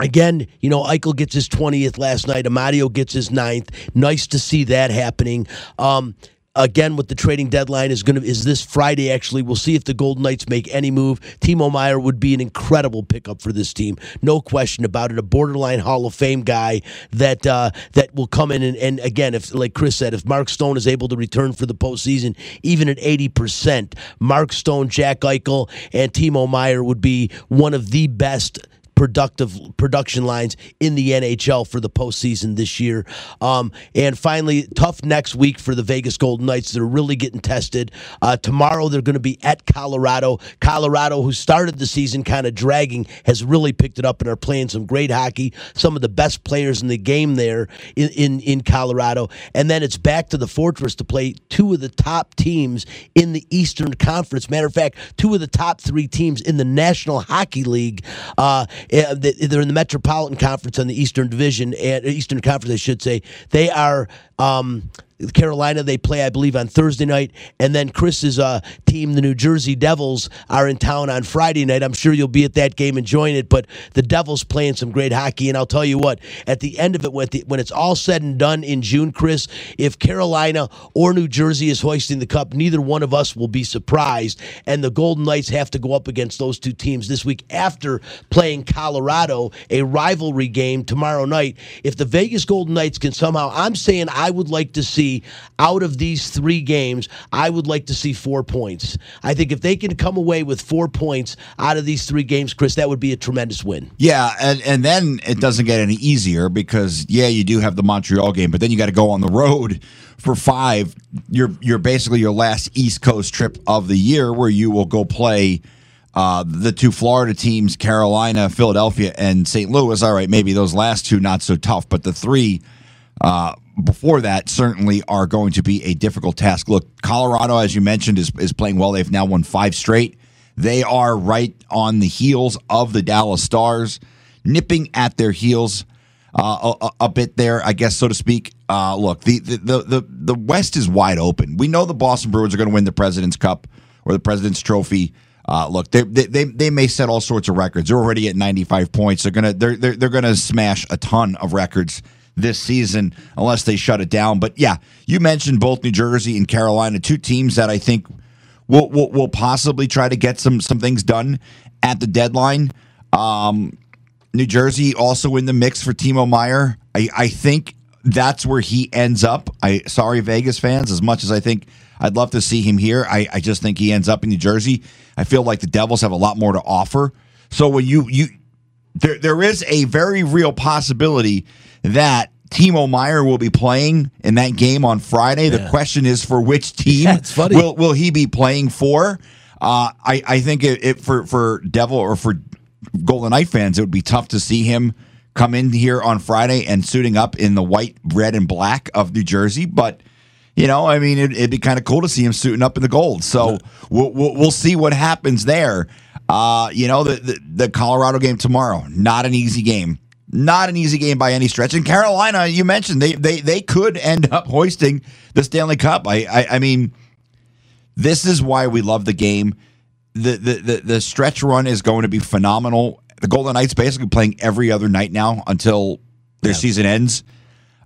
Speaker 1: Again, you know, Eichel gets his 20th last night. Amadio gets his ninth. Nice to see that happening. Um, again, with the trading deadline is going to is this Friday. Actually, we'll see if the Golden Knights make any move. Timo Meier would be an incredible pickup for this team, no question about it. A borderline Hall of Fame guy that uh, that will come in and, and again, if like Chris said, if Mark Stone is able to return for the postseason, even at eighty percent, Mark Stone, Jack Eichel, and Timo Meier would be one of the best productive production lines in the NHL for the postseason this year. Um, and finally, tough next week for the Vegas Golden Knights. They're really getting tested. Uh, tomorrow, they're going to be at Colorado. Colorado, who started the season kind of dragging, has really picked it up and are playing some great hockey. Some of the best players in the game there in, in, in Colorado. And then it's back to the Fortress to play two of the top teams in the Eastern Conference. Matter of fact, two of the top three teams in the National Hockey League. Uh, they- they're in the Metropolitan Conference on the Eastern Division, and Eastern Conference, I should say. They are. Um, Carolina, they play, I believe, on Thursday night. And then Chris's uh, team, the New Jersey Devils, are in town on Friday night. I'm sure you'll be at that game enjoying it. But the Devils playing some great hockey. And I'll tell you what, at the end of it, when, when it's all said and done in June, Chris, if Carolina or New Jersey is hoisting the cup, neither one of us will be surprised. And the Golden Knights have to go up against those two teams this week after playing Colorado, a rivalry game tomorrow night. If the Vegas Golden Knights can somehow, I'm saying I would like to see out of these three games, I would like to see four points. I think if they can come away with four points out of these three games, Chris, that would be a tremendous win.
Speaker 9: Yeah, and, and then it doesn't get any easier because yeah, you do have the Montreal game, but then you got to go on the road for five. You're you're basically your last East Coast trip of the year, where you will go play uh, the two Florida teams, Carolina, Philadelphia, and St. Louis. All right, maybe those last two not so tough, but the three uh, before that certainly are going to be a difficult task. Look, Colorado, as you mentioned, is is playing well. They've now won five straight. They are right on the heels of the Dallas Stars, nipping at their heels uh, a, a bit there, I guess, so to speak. Uh, look, the, the the the West is wide open. We know the Boston Bruins are going to win the President's Cup or the President's Trophy. Uh, look, they, they they they may set all sorts of records. They're already at 95 points. They're gonna they're they're, they're gonna smash a ton of records this season unless they shut it down. But yeah, you mentioned both New Jersey and Carolina, two teams that I think will will, will possibly try to get some some things done at the deadline. Um, New Jersey also in the mix for Timo Meier. I, I think that's where he ends up. I sorry Vegas fans, as much as I think I'd love to see him here, I, I just think he ends up in New Jersey. I feel like the Devils have a lot more to offer. So when you you there there is a very real possibility that Timo Meier will be playing in that game on Friday. The question is for which team
Speaker 1: Yeah, it's funny.
Speaker 9: will will he be playing for? Uh, I I think it, it for for Devil or for Golden Knight fans, it would be tough to see him come in here on Friday and suiting up in the white, red, and black of New Jersey. But you know, I mean, it, it'd be kind of cool to see him suiting up in the gold. So we'll, we'll we'll see what happens there. Uh, you know, the, the the Colorado game tomorrow, not an easy game. Not an easy game by any stretch. And Carolina, you mentioned they they they could end up hoisting the Stanley Cup. I I, I mean, this is why we love the game. The, the the the stretch run is going to be phenomenal. The Golden Knights basically playing every other night now until their season ends.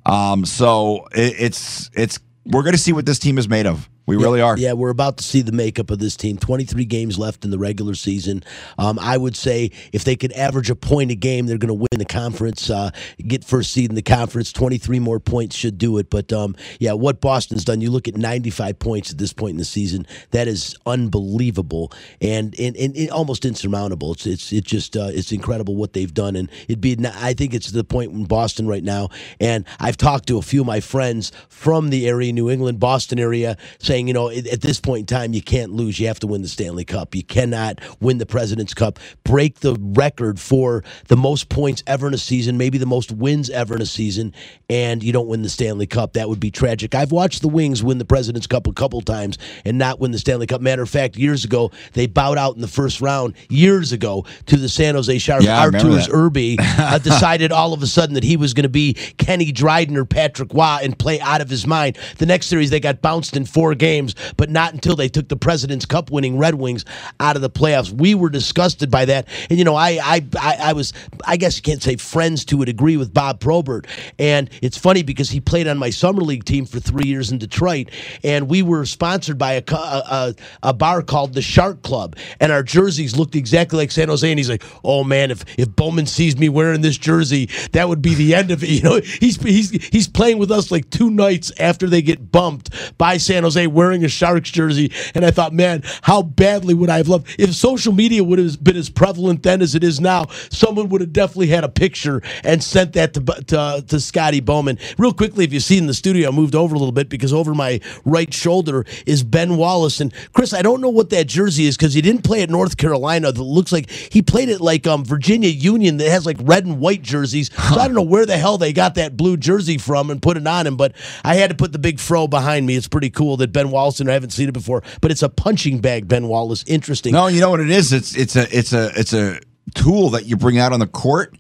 Speaker 9: Um, so it, it's it's we're going to see what this team is made of. We really are.
Speaker 1: Yeah, we're about to see the makeup of this team. 23 games left in the regular season. Um, I would say if they could average a point a game, they're going to win the conference, uh, get first seed in the conference. 23 more points should do it. But um, yeah, what Boston's done, you look at 95 points at this point in the season. That is unbelievable and, and, and, and almost insurmountable. It's it's it just uh, it's incredible what they've done. And it'd be I think it's the point in Boston right now. And I've talked to a few of my friends from the area, New England, Boston area, saying, you know, at this point in time, you can't lose. You have to win the Stanley Cup. You cannot win the President's Cup. Break the record for the most points ever in a season, maybe the most wins ever in a season, and you don't win the Stanley Cup. That would be tragic. I've watched the Wings win the President's Cup a couple times and not win the Stanley Cup. Matter of fact, years ago, they bowed out in the first round, years ago, to the San Jose Sharks.
Speaker 9: Yeah,
Speaker 1: Arturs. Irbe uh, decided all of a sudden that he was going to be Kenny Dryden or Patrick Roy and play out of his mind. The next series, they got bounced in four games, but not until they took the President's Cup winning Red Wings out of the playoffs. We were disgusted by that. And, you know, I, I, I, I was, I guess you can't say friends to a degree with Bob Probert. And it's funny because he played on my summer league team for three years in Detroit. And we were sponsored by a, a, a, bar called the Shark Club. And our jerseys looked exactly like San Jose. And he's like, oh man, if, if Bowman sees me wearing this jersey, that would be the end of it. You know, he's, he's, he's playing with us like two nights after they get bumped by San Jose wearing a Sharks jersey. And I thought, man, how badly would I have loved if social media would have been as prevalent then as it is now? Someone would have definitely had a picture and sent that to to, to Scotty Bowman. Real quickly, if you see in the studio, I moved over a little bit because over my right shoulder is Ben Wallace. And Chris, I don't know what that jersey is because he didn't play at North Carolina. That looks like he played at like um, Virginia Union that has like red and white jerseys. So I don't know where the hell they got that blue jersey from and put it on him. But I had to put the big fro behind me. It's pretty cool that Ben Wallace. And I haven't seen it before, but it's a punching bag. Ben Wallace, interesting.
Speaker 9: No, you know what it is? It's it's a it's a it's a tool that you bring out on the court.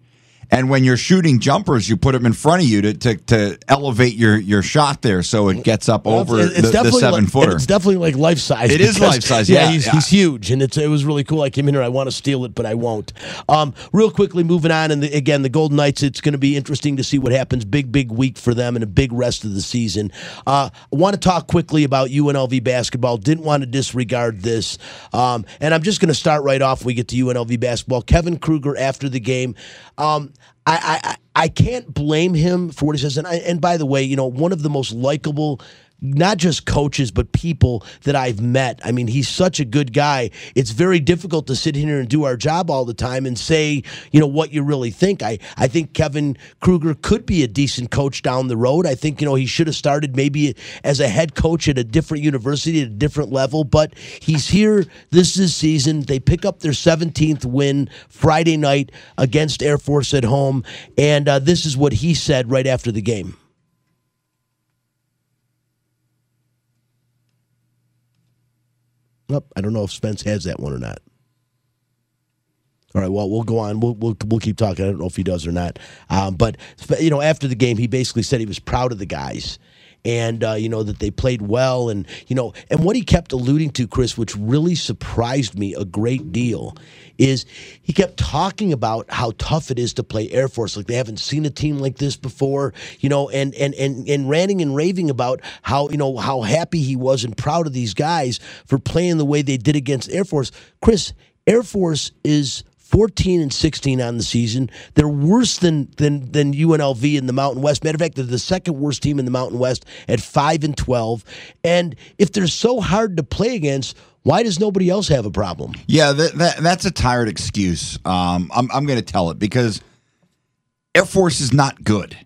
Speaker 9: And when you're shooting jumpers, you put them in front of you to, to, to elevate your, your shot there so it gets up over
Speaker 1: It's-
Speaker 9: the, the
Speaker 1: definitely
Speaker 9: seven
Speaker 1: like,
Speaker 9: footer.
Speaker 1: It's definitely like life size.
Speaker 9: It is
Speaker 1: because-
Speaker 9: life-size, yeah,
Speaker 1: he's,
Speaker 9: yeah.
Speaker 1: he's huge, and it's it was really cool. I came in here, I want to steal it, but I won't. Um, real quickly, moving on, and the, again, the Golden Knights. It's going to be interesting to see what happens. Big, big week for them, and a big rest of the season. Uh, I want to talk quickly about UNLV basketball. Didn't want to disregard this, um, and I'm just going to start right off. We get to UNLV basketball. Kevin Kruger after the game. Um, I, I I can't blame him for what he says. And, I, and by the way, you know, one of the most likable not just coaches, but people that I've met. I mean, he's such a good guy. It's very difficult to sit here and do our job all the time and say, you know, what you really think. I, I think Kevin Kruger could be a decent coach down the road. I think, you know, he should have started maybe as a head coach at a different university at a different level, but he's here this is season. They pick up their 17th win Friday night against Air Force at home. And uh, this is what he said right after the game. Nope, I don't know if Spence has that one or not. All right, well, we'll go on. We'll, we'll, we'll keep talking. I don't know if he does or not. Um, but, you know, after the game, he basically said he was proud of the guys and, uh, you know, that they played well. And, you know, and what he kept alluding to, Chris, which really surprised me a great deal, is he kept talking about how tough it is to play Air Force. Like they haven't seen a team like this before, you know, and, and, and, and ranting and raving about how, you know, how happy he was and proud of these guys for playing the way they did against Air Force. Chris, Air Force is 14 and 16 on the season. They're worse than than than UNLV in the Mountain West. Matter of fact, they're the second worst team in the Mountain West at 5 and 12. And if they're so hard to play against, why does nobody else have a problem?
Speaker 9: Yeah, that, that that's a tired excuse. Um, I'm I'm going to tell it because Air Force is not good,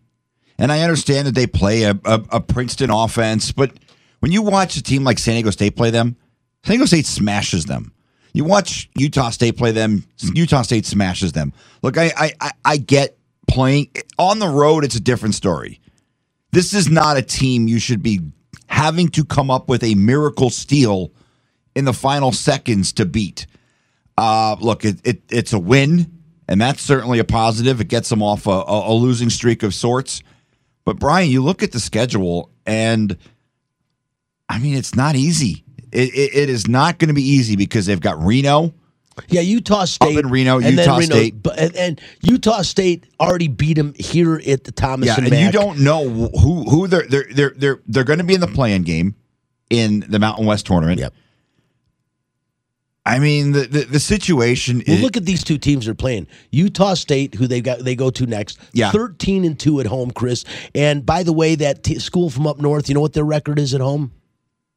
Speaker 9: and I understand that they play a, a, a Princeton offense, but when you watch a team like San Diego State play them, San Diego State smashes them. You watch Utah State play them. Utah State smashes them. Look, I I I- get playing on the road. It's a different story. This is not a team you should be having to come up with a miracle steal in the final seconds to beat. Uh, look, it, it it's a win, and that's certainly a positive. It gets them off a, a losing streak of sorts. But Brian, you look at the schedule, and I mean, it's not easy. It, it, it is not going to be easy because they've got Reno.
Speaker 1: Yeah, Utah State Up
Speaker 9: in Reno,
Speaker 1: and
Speaker 9: Utah
Speaker 1: Reno-
Speaker 9: State.
Speaker 1: but, and, and Utah State already beat them here at the Thomas
Speaker 9: Yeah,
Speaker 1: and
Speaker 9: and you don't know who who they're they're they're they're, they're going to be in the playing game in the Mountain West tournament.
Speaker 1: Yep.
Speaker 9: I mean, the the, the situation
Speaker 1: Well,
Speaker 9: is
Speaker 1: look at these two teams they're playing. Utah State, who they got, they go to next.
Speaker 9: Yeah.
Speaker 1: thirteen and two at home, Chris. And by the way, that t- school from up north, you know what their record is at home?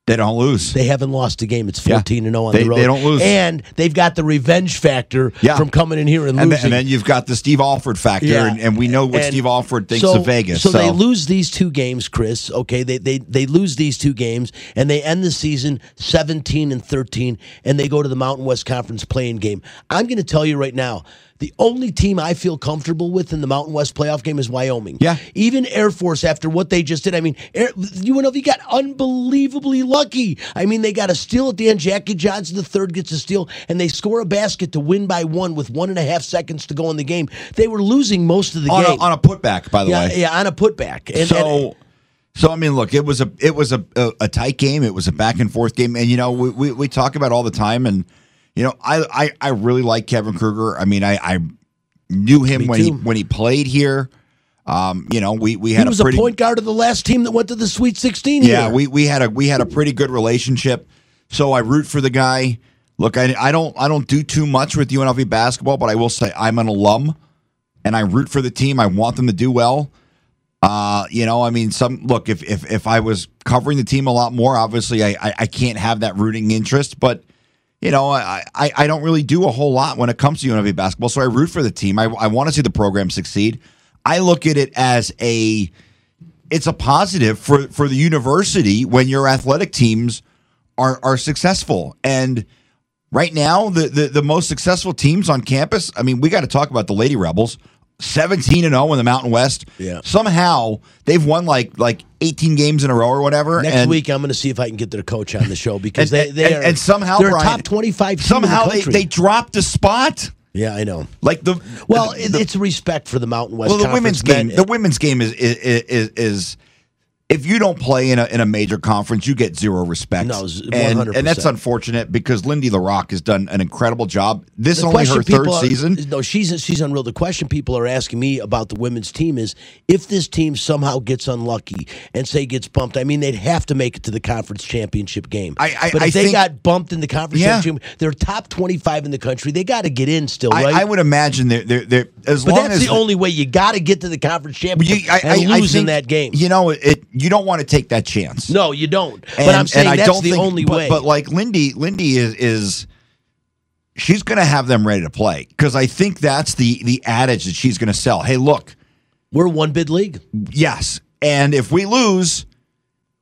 Speaker 9: They don't lose.
Speaker 1: They haven't lost a game. It's
Speaker 9: Yeah.
Speaker 1: fourteen and zero on
Speaker 9: They-
Speaker 1: the road.
Speaker 9: they don't lose.
Speaker 1: and they've got the revenge factor
Speaker 9: Yeah.
Speaker 1: from coming in here and
Speaker 9: and,
Speaker 1: losing.
Speaker 9: then, and then you've got the Steve Alford factor,
Speaker 1: Yeah.
Speaker 9: and, and we know what
Speaker 1: And
Speaker 9: Steve Alford thinks
Speaker 1: so,
Speaker 9: of Vegas.
Speaker 1: So, they lose these two games, Chris. Okay, they, they they lose these two games, and they end the season seventeen and thirteen, and they go to the Mountain West Conference playing game. I'm going to tell you right now. The only team I feel comfortable with in the Mountain West playoff game is Wyoming.
Speaker 9: Yeah.
Speaker 1: Even Air Force, after what they just did, I mean, Air, UNLV got unbelievably lucky. I mean, they got a steal at the end. Jackie Johnson, the third, gets a steal, and they score a basket to win by one with one and a half seconds to go in the game. They were losing most of the
Speaker 9: on
Speaker 1: game.
Speaker 9: a, on a putback, by the
Speaker 1: yeah,
Speaker 9: way.
Speaker 1: yeah, on a putback. And,
Speaker 9: so,
Speaker 1: and-
Speaker 9: so I mean, look, it was a it was a, a, a tight game. It was a back and forth game, and you know we, we, we talk about it all the time, and you know I I, I really like Kevin Kruger. I mean, I, I knew him
Speaker 1: Me
Speaker 9: when he when he played here. Um, you know, we we
Speaker 1: he
Speaker 9: had
Speaker 1: was
Speaker 9: a pretty
Speaker 1: a point guard of the last team that went to the Sweet 16
Speaker 9: yeah
Speaker 1: here.
Speaker 9: we we had a we had a pretty good relationship. So I root for the guy. Look, I, I don't I don't do too much with UNLV basketball, but I will say I'm an alum, and I root for the team. I want them to do well. Uh, you know, I mean, some look if if if I was covering the team a lot more, obviously I I, I can't have that rooting interest, but you know, I, I I don't really do a whole lot when it comes to UNLV basketball. So I root for the team. I I want to see the program succeed. I look at it as a it's a positive for for the university when your athletic teams are are successful and right now the the, the most successful teams on campus i mean we got to talk about the lady rebels 17 and 0 in the mountain west
Speaker 1: Yeah.
Speaker 9: somehow they've won like like 18 games in a row or whatever
Speaker 1: Next
Speaker 9: and,
Speaker 1: week, I'm going to see if I can get their coach on the show because
Speaker 9: and,
Speaker 1: they, they
Speaker 9: and,
Speaker 1: are
Speaker 9: and somehow
Speaker 1: they're
Speaker 9: Brian,
Speaker 1: top 25 team
Speaker 9: somehow
Speaker 1: the
Speaker 9: they, they dropped a spot
Speaker 1: yeah, I know.
Speaker 9: like the
Speaker 1: Well,
Speaker 9: the,
Speaker 1: it, it's respect for the Mountain West.
Speaker 9: well, the
Speaker 1: Conference
Speaker 9: women's game.
Speaker 1: men.
Speaker 9: The women's game is is, is is if you don't play in a in a major conference, you get zero respect.
Speaker 1: No,
Speaker 9: and,
Speaker 1: 100%.
Speaker 9: and that's unfortunate because Lindy La Rocque has done an incredible job. This
Speaker 1: The
Speaker 9: only her third
Speaker 1: are-
Speaker 9: season.
Speaker 1: No, she's she's unreal. The question people are asking me about the women's team is if this team somehow gets unlucky and say gets bumped. I mean, they'd have to make it to the conference championship game.
Speaker 9: I- I-
Speaker 1: but if
Speaker 9: I
Speaker 1: they
Speaker 9: think-
Speaker 1: got bumped in the conference
Speaker 9: Yeah.
Speaker 1: championship, they're top twenty five in the country. They got to get in still,
Speaker 9: I,
Speaker 1: right?
Speaker 9: I would imagine they're they're, they're as
Speaker 1: but
Speaker 9: long
Speaker 1: that's
Speaker 9: as
Speaker 1: the only way you got to get to the conference championship
Speaker 9: You- I-
Speaker 1: and
Speaker 9: I- I
Speaker 1: lose in that game.
Speaker 9: You know, it you don't want to take that chance.
Speaker 1: No, you don't. but I'm saying that's the only
Speaker 9: but,
Speaker 1: way.
Speaker 9: But like Lindy, Lindy is is she's going to have them ready to play because I think that's the the adage that she's going to sell. Hey, look,
Speaker 1: we're one bid league.
Speaker 9: Yes, and if we lose,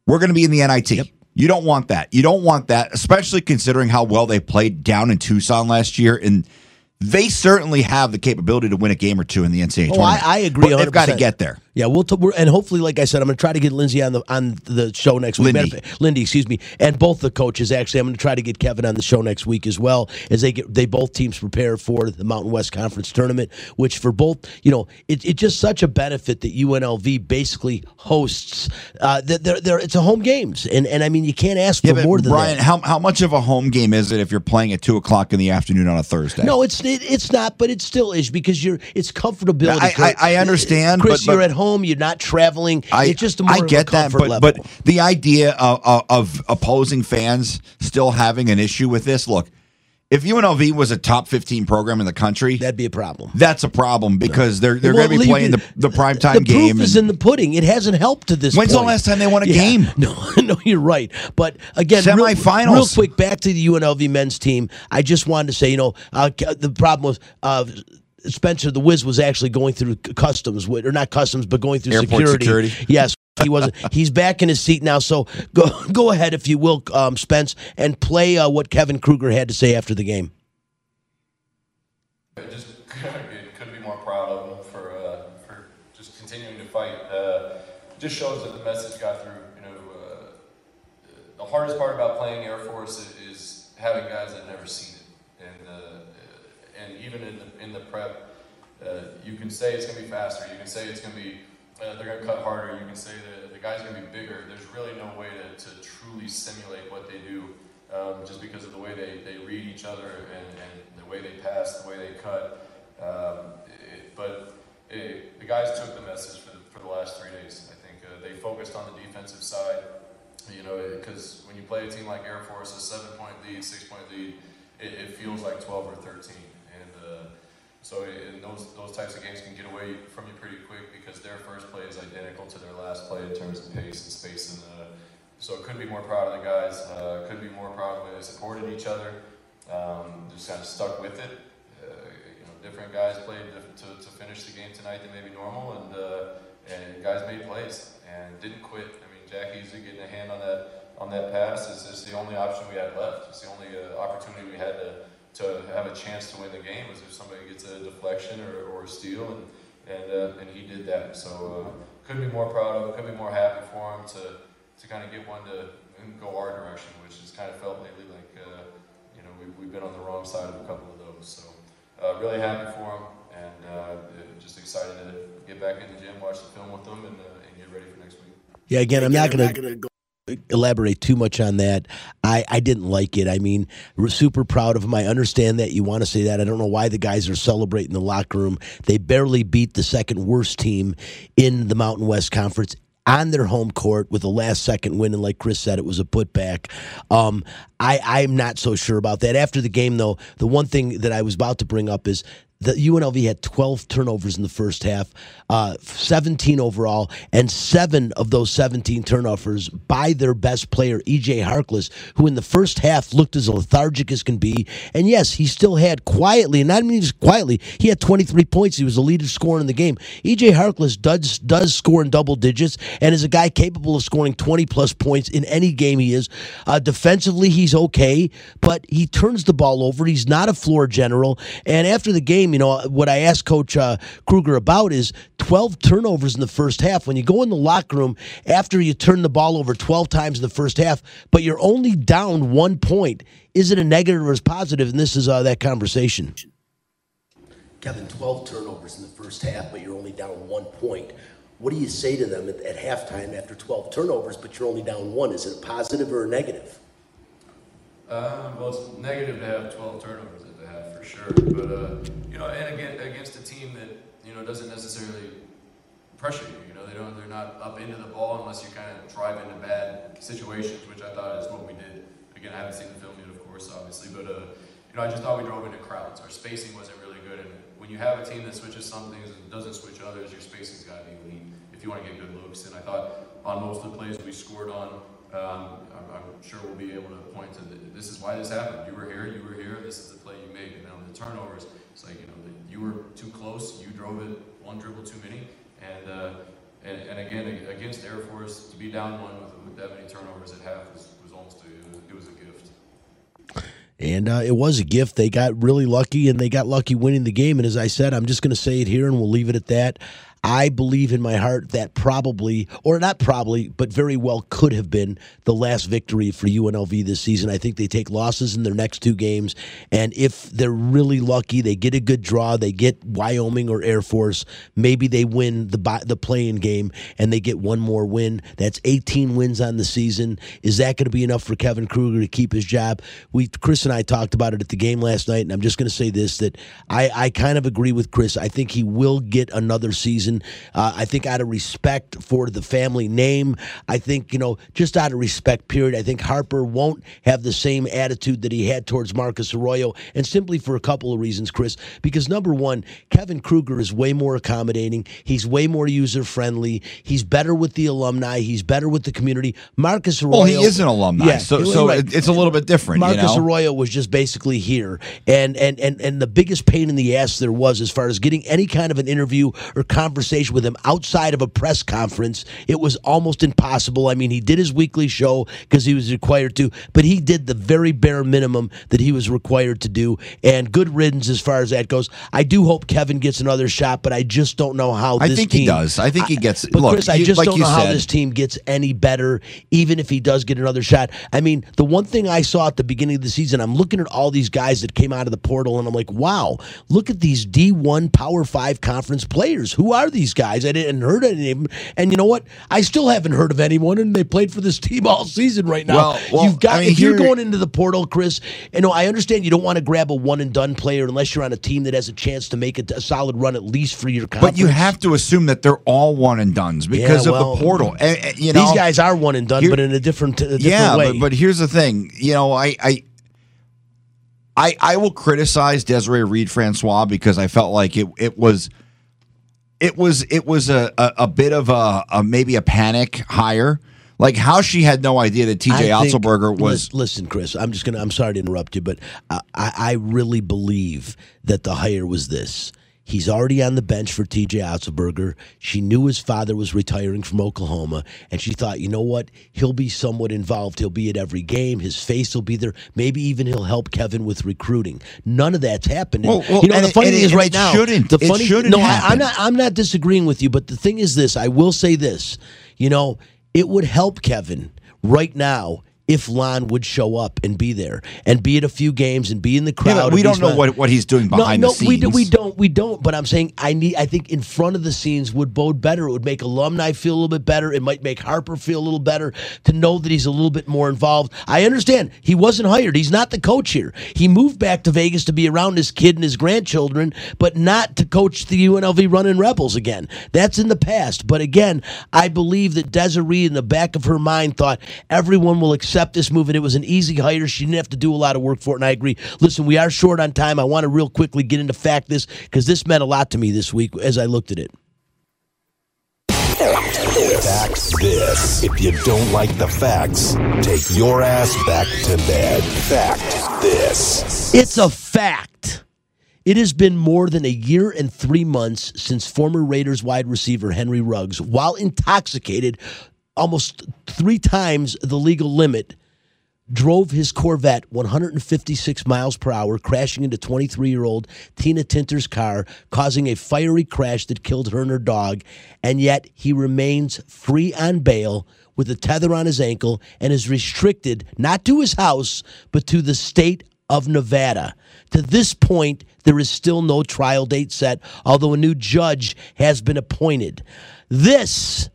Speaker 9: we're going to be in the NIT. You don't want that. You don't want that, especially considering how well they played down in Tucson last year and. They certainly have the capability to win a game or two in the NCAA
Speaker 1: Oh,
Speaker 9: tournament.
Speaker 1: I, I agree.
Speaker 9: But they've got to get there.
Speaker 1: Yeah, we'll t- we're, and hopefully, like I said, I'm going to try to get Lindsay on the on the show next week.
Speaker 9: Lindy.
Speaker 1: Fact- Lindy, excuse me, and both the coaches. Actually, I'm going to try to get Kevin on the show next week as well as they get they both teams prepare for the Mountain West Conference tournament. Which for both, you know, it, it's just such a benefit that UNLV basically hosts. Uh, that they're, they're, it's a home games, and and I mean you can't ask for
Speaker 9: Yeah,
Speaker 1: more than that.
Speaker 9: Brian,
Speaker 1: that.
Speaker 9: how how much of a home game is it if you're playing at two o'clock in the afternoon on a Thursday?
Speaker 1: No, it's it, it's not, but it still is because you're it's comfortability.
Speaker 9: I- I- I understand,
Speaker 1: Chris.
Speaker 9: but-
Speaker 1: you're at home. You're not traveling.
Speaker 9: I,
Speaker 1: it's just more
Speaker 9: I get that, but
Speaker 1: level.
Speaker 9: but the idea of, of, of opposing fans still having an issue with this. Look, if UNLV was a top fifteen program in the country,
Speaker 1: that'd be a problem.
Speaker 9: That's a problem because they're they're going to be playing the the primetime
Speaker 1: the
Speaker 9: game.
Speaker 1: proof is in the pudding. It hasn't helped to this.
Speaker 9: When's the last time they won a
Speaker 1: Yeah.
Speaker 9: game?
Speaker 1: No, no, you're right. But again, real- Real, quick, back to the UNLV men's team. I just wanted to say, you know, uh, the problem was. Uh, Spencer the Wiz was actually going through customs, with- or not customs, but going through
Speaker 9: Airport security.
Speaker 1: Yes, he wasn't. He's back in his seat now. So go go ahead, if you will, um, Spence, and play uh, what Kevin Kruger had to say after the game.
Speaker 11: I just couldn't be more proud of them for uh, for just continuing to fight. Uh, just shows that the message got through. You know, uh, the hardest part about playing Air Force is, is having guys that never seen it, and and even in the in the prep, uh, you can say it's going to be faster. You can say it's going to be uh, they're going to cut harder. You can say that the guy's going to be bigger. There's really no way to, to truly simulate what they do, um, just because of the way they, they read each other and, and the way they pass, the way they cut. Um, it, but it, the guys took the message for the, for the last three days. I think uh, they focused on the defensive side. You know, because when you play a team like Air Force, a seven-point lead, six-point lead, it, it feels like 12 or 13, and uh, so in those those types of games can get away from you pretty quick because their first play is identical to their last play in terms of pace and space. And uh, so couldn't be more proud of the guys. Uh, couldn't be more proud of the way they supported each other. Um, just kind of stuck with it. Uh, you know, different guys played to, to, finish the game tonight than maybe normal, and uh, and guys made plays and didn't quit. I mean, Jack Easley getting a hand on that on that pass is the only option we had left. It's the only uh, opportunity we had to to have a chance to win the game was if somebody gets a deflection or, or a steal, and and uh, and he did that. So uh, couldn't be more proud of him. Couldn't be more happy for him to to kind of get one to go our direction, which has kind of felt lately like uh, you know we've, we've been on the wrong side of a couple of those. So uh, really happy for him, and uh, just excited to get back in the gym, watch the film with them, and, uh, and get ready for next week.
Speaker 1: Yeah, again, I'm not going to elaborate too much on that. I, I didn't like it. I mean, we're super proud of him. I understand that you want to say that. I don't know why the guys are celebrating the locker room. They barely beat the second worst team in the Mountain West Conference on their home court with a last second win, and like Chris said, it was a putback. Um, I, I'm not so sure about that. After the game, though, the one thing that I was about to bring up is the UNLV had 12 turnovers in the first half, uh, 17 overall, and seven of those 17 turnovers by their best player, EJ Harkless, who in the first half looked as lethargic as can be. And yes, he still had quietly, and not even just quietly, he had 23 points. He was the leading scorer in the game. EJ Harkless does does score in double digits and is a guy capable of scoring 20 plus points in any game he is. Uh, defensively, he's okay, but he turns the ball over. He's not a floor general. And after the game, you know, what I asked Coach uh, Kruger about is 12 turnovers in the first half. When you go in the locker room after you turn the ball over 12 times in the first half, but you're only down one point, is it a negative or is positive? And this is uh, that conversation. Kevin, 12 turnovers in the first half, but you're only down one point. What do you say to them at, at halftime after 12 turnovers, but you're only down one? Is it a positive or a negative?
Speaker 11: Uh, well, it's negative to have 12 turnovers at the half for sure, but uh, you know, and again against a team that you know doesn't necessarily pressure you. You know, they don't they're not up into the ball unless you kind of drive into bad situations, which I thought is what we did. Again, I haven't seen the film yet, of course, obviously, but uh, you know, I just thought we drove into crowds. Our spacing wasn't really good, and when you have a team that switches some things and doesn't switch others, your spacing's got to be elite if you want to get good looks. And I thought on most of the plays we scored on. Um, I'm, I'm sure we'll be able to point to the, this is why this happened. You were here, you were here. This is the play you made. And turnovers, it's like you know the, you were too close. You drove it one dribble too many. And uh, and, and again against Air Force to be down one with, with that many turnovers at half was, was almost a, it was, a gift.
Speaker 1: And uh, it was a gift. They got really lucky, and they got lucky winning the game. And as I said, I'm just going to say it here, and we'll leave it at that. I believe in my heart that probably, or not probably, but very well could have been the last victory for UNLV this season. I think they take losses in their next two games. And if they're really lucky, they get a good draw, they get Wyoming or Air Force, maybe they win the, the playing game and they get one more win. That's 18 wins on the season. Is that going to be enough for Kevin Kruger to keep his job? We, Chris and I talked about it at the game last night, and I'm just going to say this that I, I kind of agree with Chris. I think he will get another season. Uh, I think out of respect for the family name, I think, you know, just out of respect, period, I think Harper won't have the same attitude that he had towards Marcus Arroyo, and simply for a couple of reasons, Chris. Because number one, Kevin Kruger is way more accommodating, he's way more user friendly, he's better with the alumni, he's better with the community. Marcus Arroyo.
Speaker 9: Well, he is an alumni,
Speaker 1: Yeah,
Speaker 9: so so
Speaker 1: right.
Speaker 9: it's a little bit different.
Speaker 1: Marcus
Speaker 9: you know?
Speaker 1: Arroyo was just basically here, and and and and the biggest pain in the ass there was as far as getting any kind of an interview or conversation with him outside of a press conference. It was almost impossible. I mean, he did his weekly show because he was required to, but he did the very bare minimum that he was required to do. And good riddance as far as that goes. I do hope Kevin gets another shot, but I just don't know how.
Speaker 9: I
Speaker 1: this
Speaker 9: think he
Speaker 1: team-
Speaker 9: does. I think he gets-
Speaker 1: But
Speaker 9: look,
Speaker 1: Chris, I
Speaker 9: you-
Speaker 1: just
Speaker 9: like
Speaker 1: don't know how this team gets any better, even if he does get another shot. I mean, the one thing I saw at the beginning of the season, I'm looking at all these guys that came out of the portal, and I'm like, wow, look at these D1 Power Five conference players. Who are these guys? I didn't heard any of them. And you know what? I still haven't heard of anyone, and they played for this team all season right now.
Speaker 9: Well, well,
Speaker 1: You've got
Speaker 9: I mean,
Speaker 1: if you're going into the portal, Chris. You know, I understand you don't want to grab a one and done player unless you're on a team that has a chance to make a, a solid run at least for your conference.
Speaker 9: But you have to assume that they're all one and duns because
Speaker 1: Yeah,
Speaker 9: of the portal. And, and, you know,
Speaker 1: these guys are one and done,
Speaker 9: Here-
Speaker 1: but in a different, a different
Speaker 9: yeah,
Speaker 1: way.
Speaker 9: but, but here's the thing. You know, I, I I I will criticize Desiree Reed Francois because I felt like it it was it was it was a a, a bit of a, a maybe a panic hire. Like how she had no idea that TJ Otzelberger was
Speaker 1: lis- Listen, Chris, I'm just gonna. I'm sorry to interrupt you, but I, I, I really believe that the hire was this. He's already on the bench for TJ Otzelberger. She knew his father was retiring from Oklahoma, and she thought, you know what? He'll be somewhat involved. He'll be at every game. His face will be there. Maybe even he'll help Kevin with recruiting. None of that's happened.
Speaker 9: Well, well,
Speaker 1: you know, the funny
Speaker 9: and
Speaker 1: thing
Speaker 9: it-
Speaker 1: is, right now,
Speaker 9: shouldn't.
Speaker 1: the
Speaker 9: It
Speaker 1: funny,
Speaker 9: shouldn't
Speaker 1: no, I, I'm not. I'm not disagreeing with you, but the thing is this: I will say this. You know, it would help Kevin right now if Lon would show up and be there and be at a few games and be in the crowd.
Speaker 9: Yeah, we don't know what, what he's doing behind
Speaker 1: no,
Speaker 9: the
Speaker 1: no, we, do, we don't. We don't. But I'm saying I need. I think in front of the scenes would bode better. It would make alumni feel a little bit better. It might make Harper feel a little better to know that he's a little bit more involved. I understand he wasn't hired. He's not the coach here. He moved back to Vegas to be around his kid and his grandchildren, but not to coach the UNLV running Rebels again. That's in the past. But again, I believe that Desiree, in the back of her mind, thought everyone will accept this move, and it was an easy hire. She didn't have to do a lot of work for it, and I agree. Listen, we are short on time. I want to real quickly get into fact this because this meant a lot to me this week as I looked at it.
Speaker 5: Fact this. If you don't like the facts, take your ass back to bed. Fact this.
Speaker 1: It's a fact. It has been more than a year and three months since former Raiders wide receiver Henry Ruggs, while intoxicated almost three times the legal limit, drove his Corvette 156 miles per hour, crashing into 23 year old Tina Tintor's car, causing a fiery crash that killed her and her dog. And yet he remains free on bail with a tether on his ankle and is restricted not to his house, but to the state of Nevada. To this point, there is still no trial date set, although a new judge has been appointed. This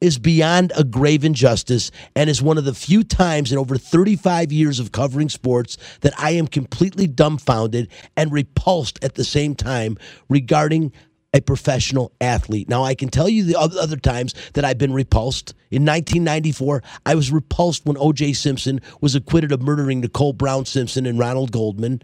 Speaker 1: is beyond a grave injustice and is one of the few times in over 35 years of covering sports that I am completely dumbfounded and repulsed at the same time regarding a professional athlete. Now, I can tell you the other times that I've been repulsed. In 1994, I was repulsed when O.J. Simpson was acquitted of murdering Nicole Brown Simpson and Ronald Goldman.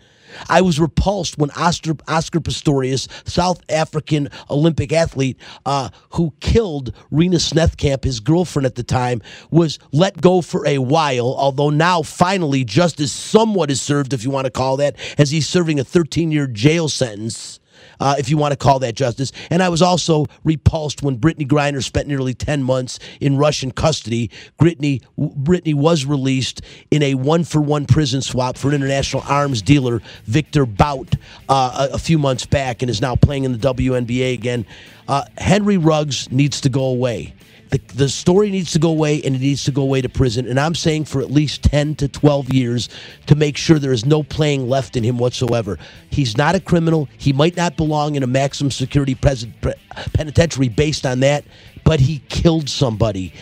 Speaker 1: I was repulsed when Oscar, Oscar Pistorius, South African Olympic athlete uh, who killed Reeva Steenkamp, his girlfriend at the time, was let go for a while, although now finally justice somewhat is served, if you want to call that, as he's serving a 13 year jail sentence uh, if you want to call that justice. And I was also repulsed when Brittney Griner spent nearly 10 months in Russian custody. Brittney, Brittney was released in a one for one prison swap for an international arms dealer Victor Bout uh, a, a few months back and is now playing in the WNBA again. Uh, Henry Ruggs needs to go away. The, the story needs to go away and it needs to go away to prison. And I'm saying for at least 10 to 12 years to make sure there is no playing left in him whatsoever. He's not a criminal. He might not belong in a maximum security pres- pre- penitentiary based on that, but he killed somebody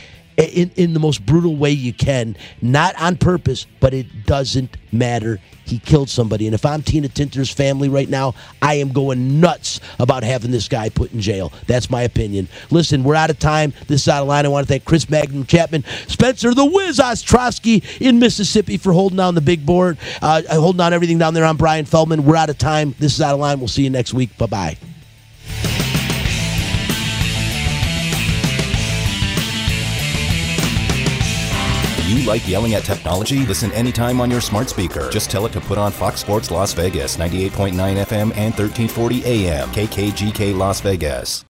Speaker 1: in, in the most brutal way you can, not on purpose, but it doesn't matter. He killed somebody. And if I'm Tina Tintor's family right now, I am going nuts about having this guy put in jail. That's my opinion. Listen, we're out of time. This is out of line. I want to thank Chris Magnum Chapman, Spencer the Wiz Ostrowski in Mississippi for holding down the big board, uh, holding down everything down there on Brian Feldman. We're out of time. This is out of line. We'll see you next week. Bye bye.
Speaker 12: You like yelling at technology? Listen anytime on your smart speaker. Just tell it to put on Fox Sports Las Vegas, 98.9 FM and 1340 AM, KKGK Las Vegas.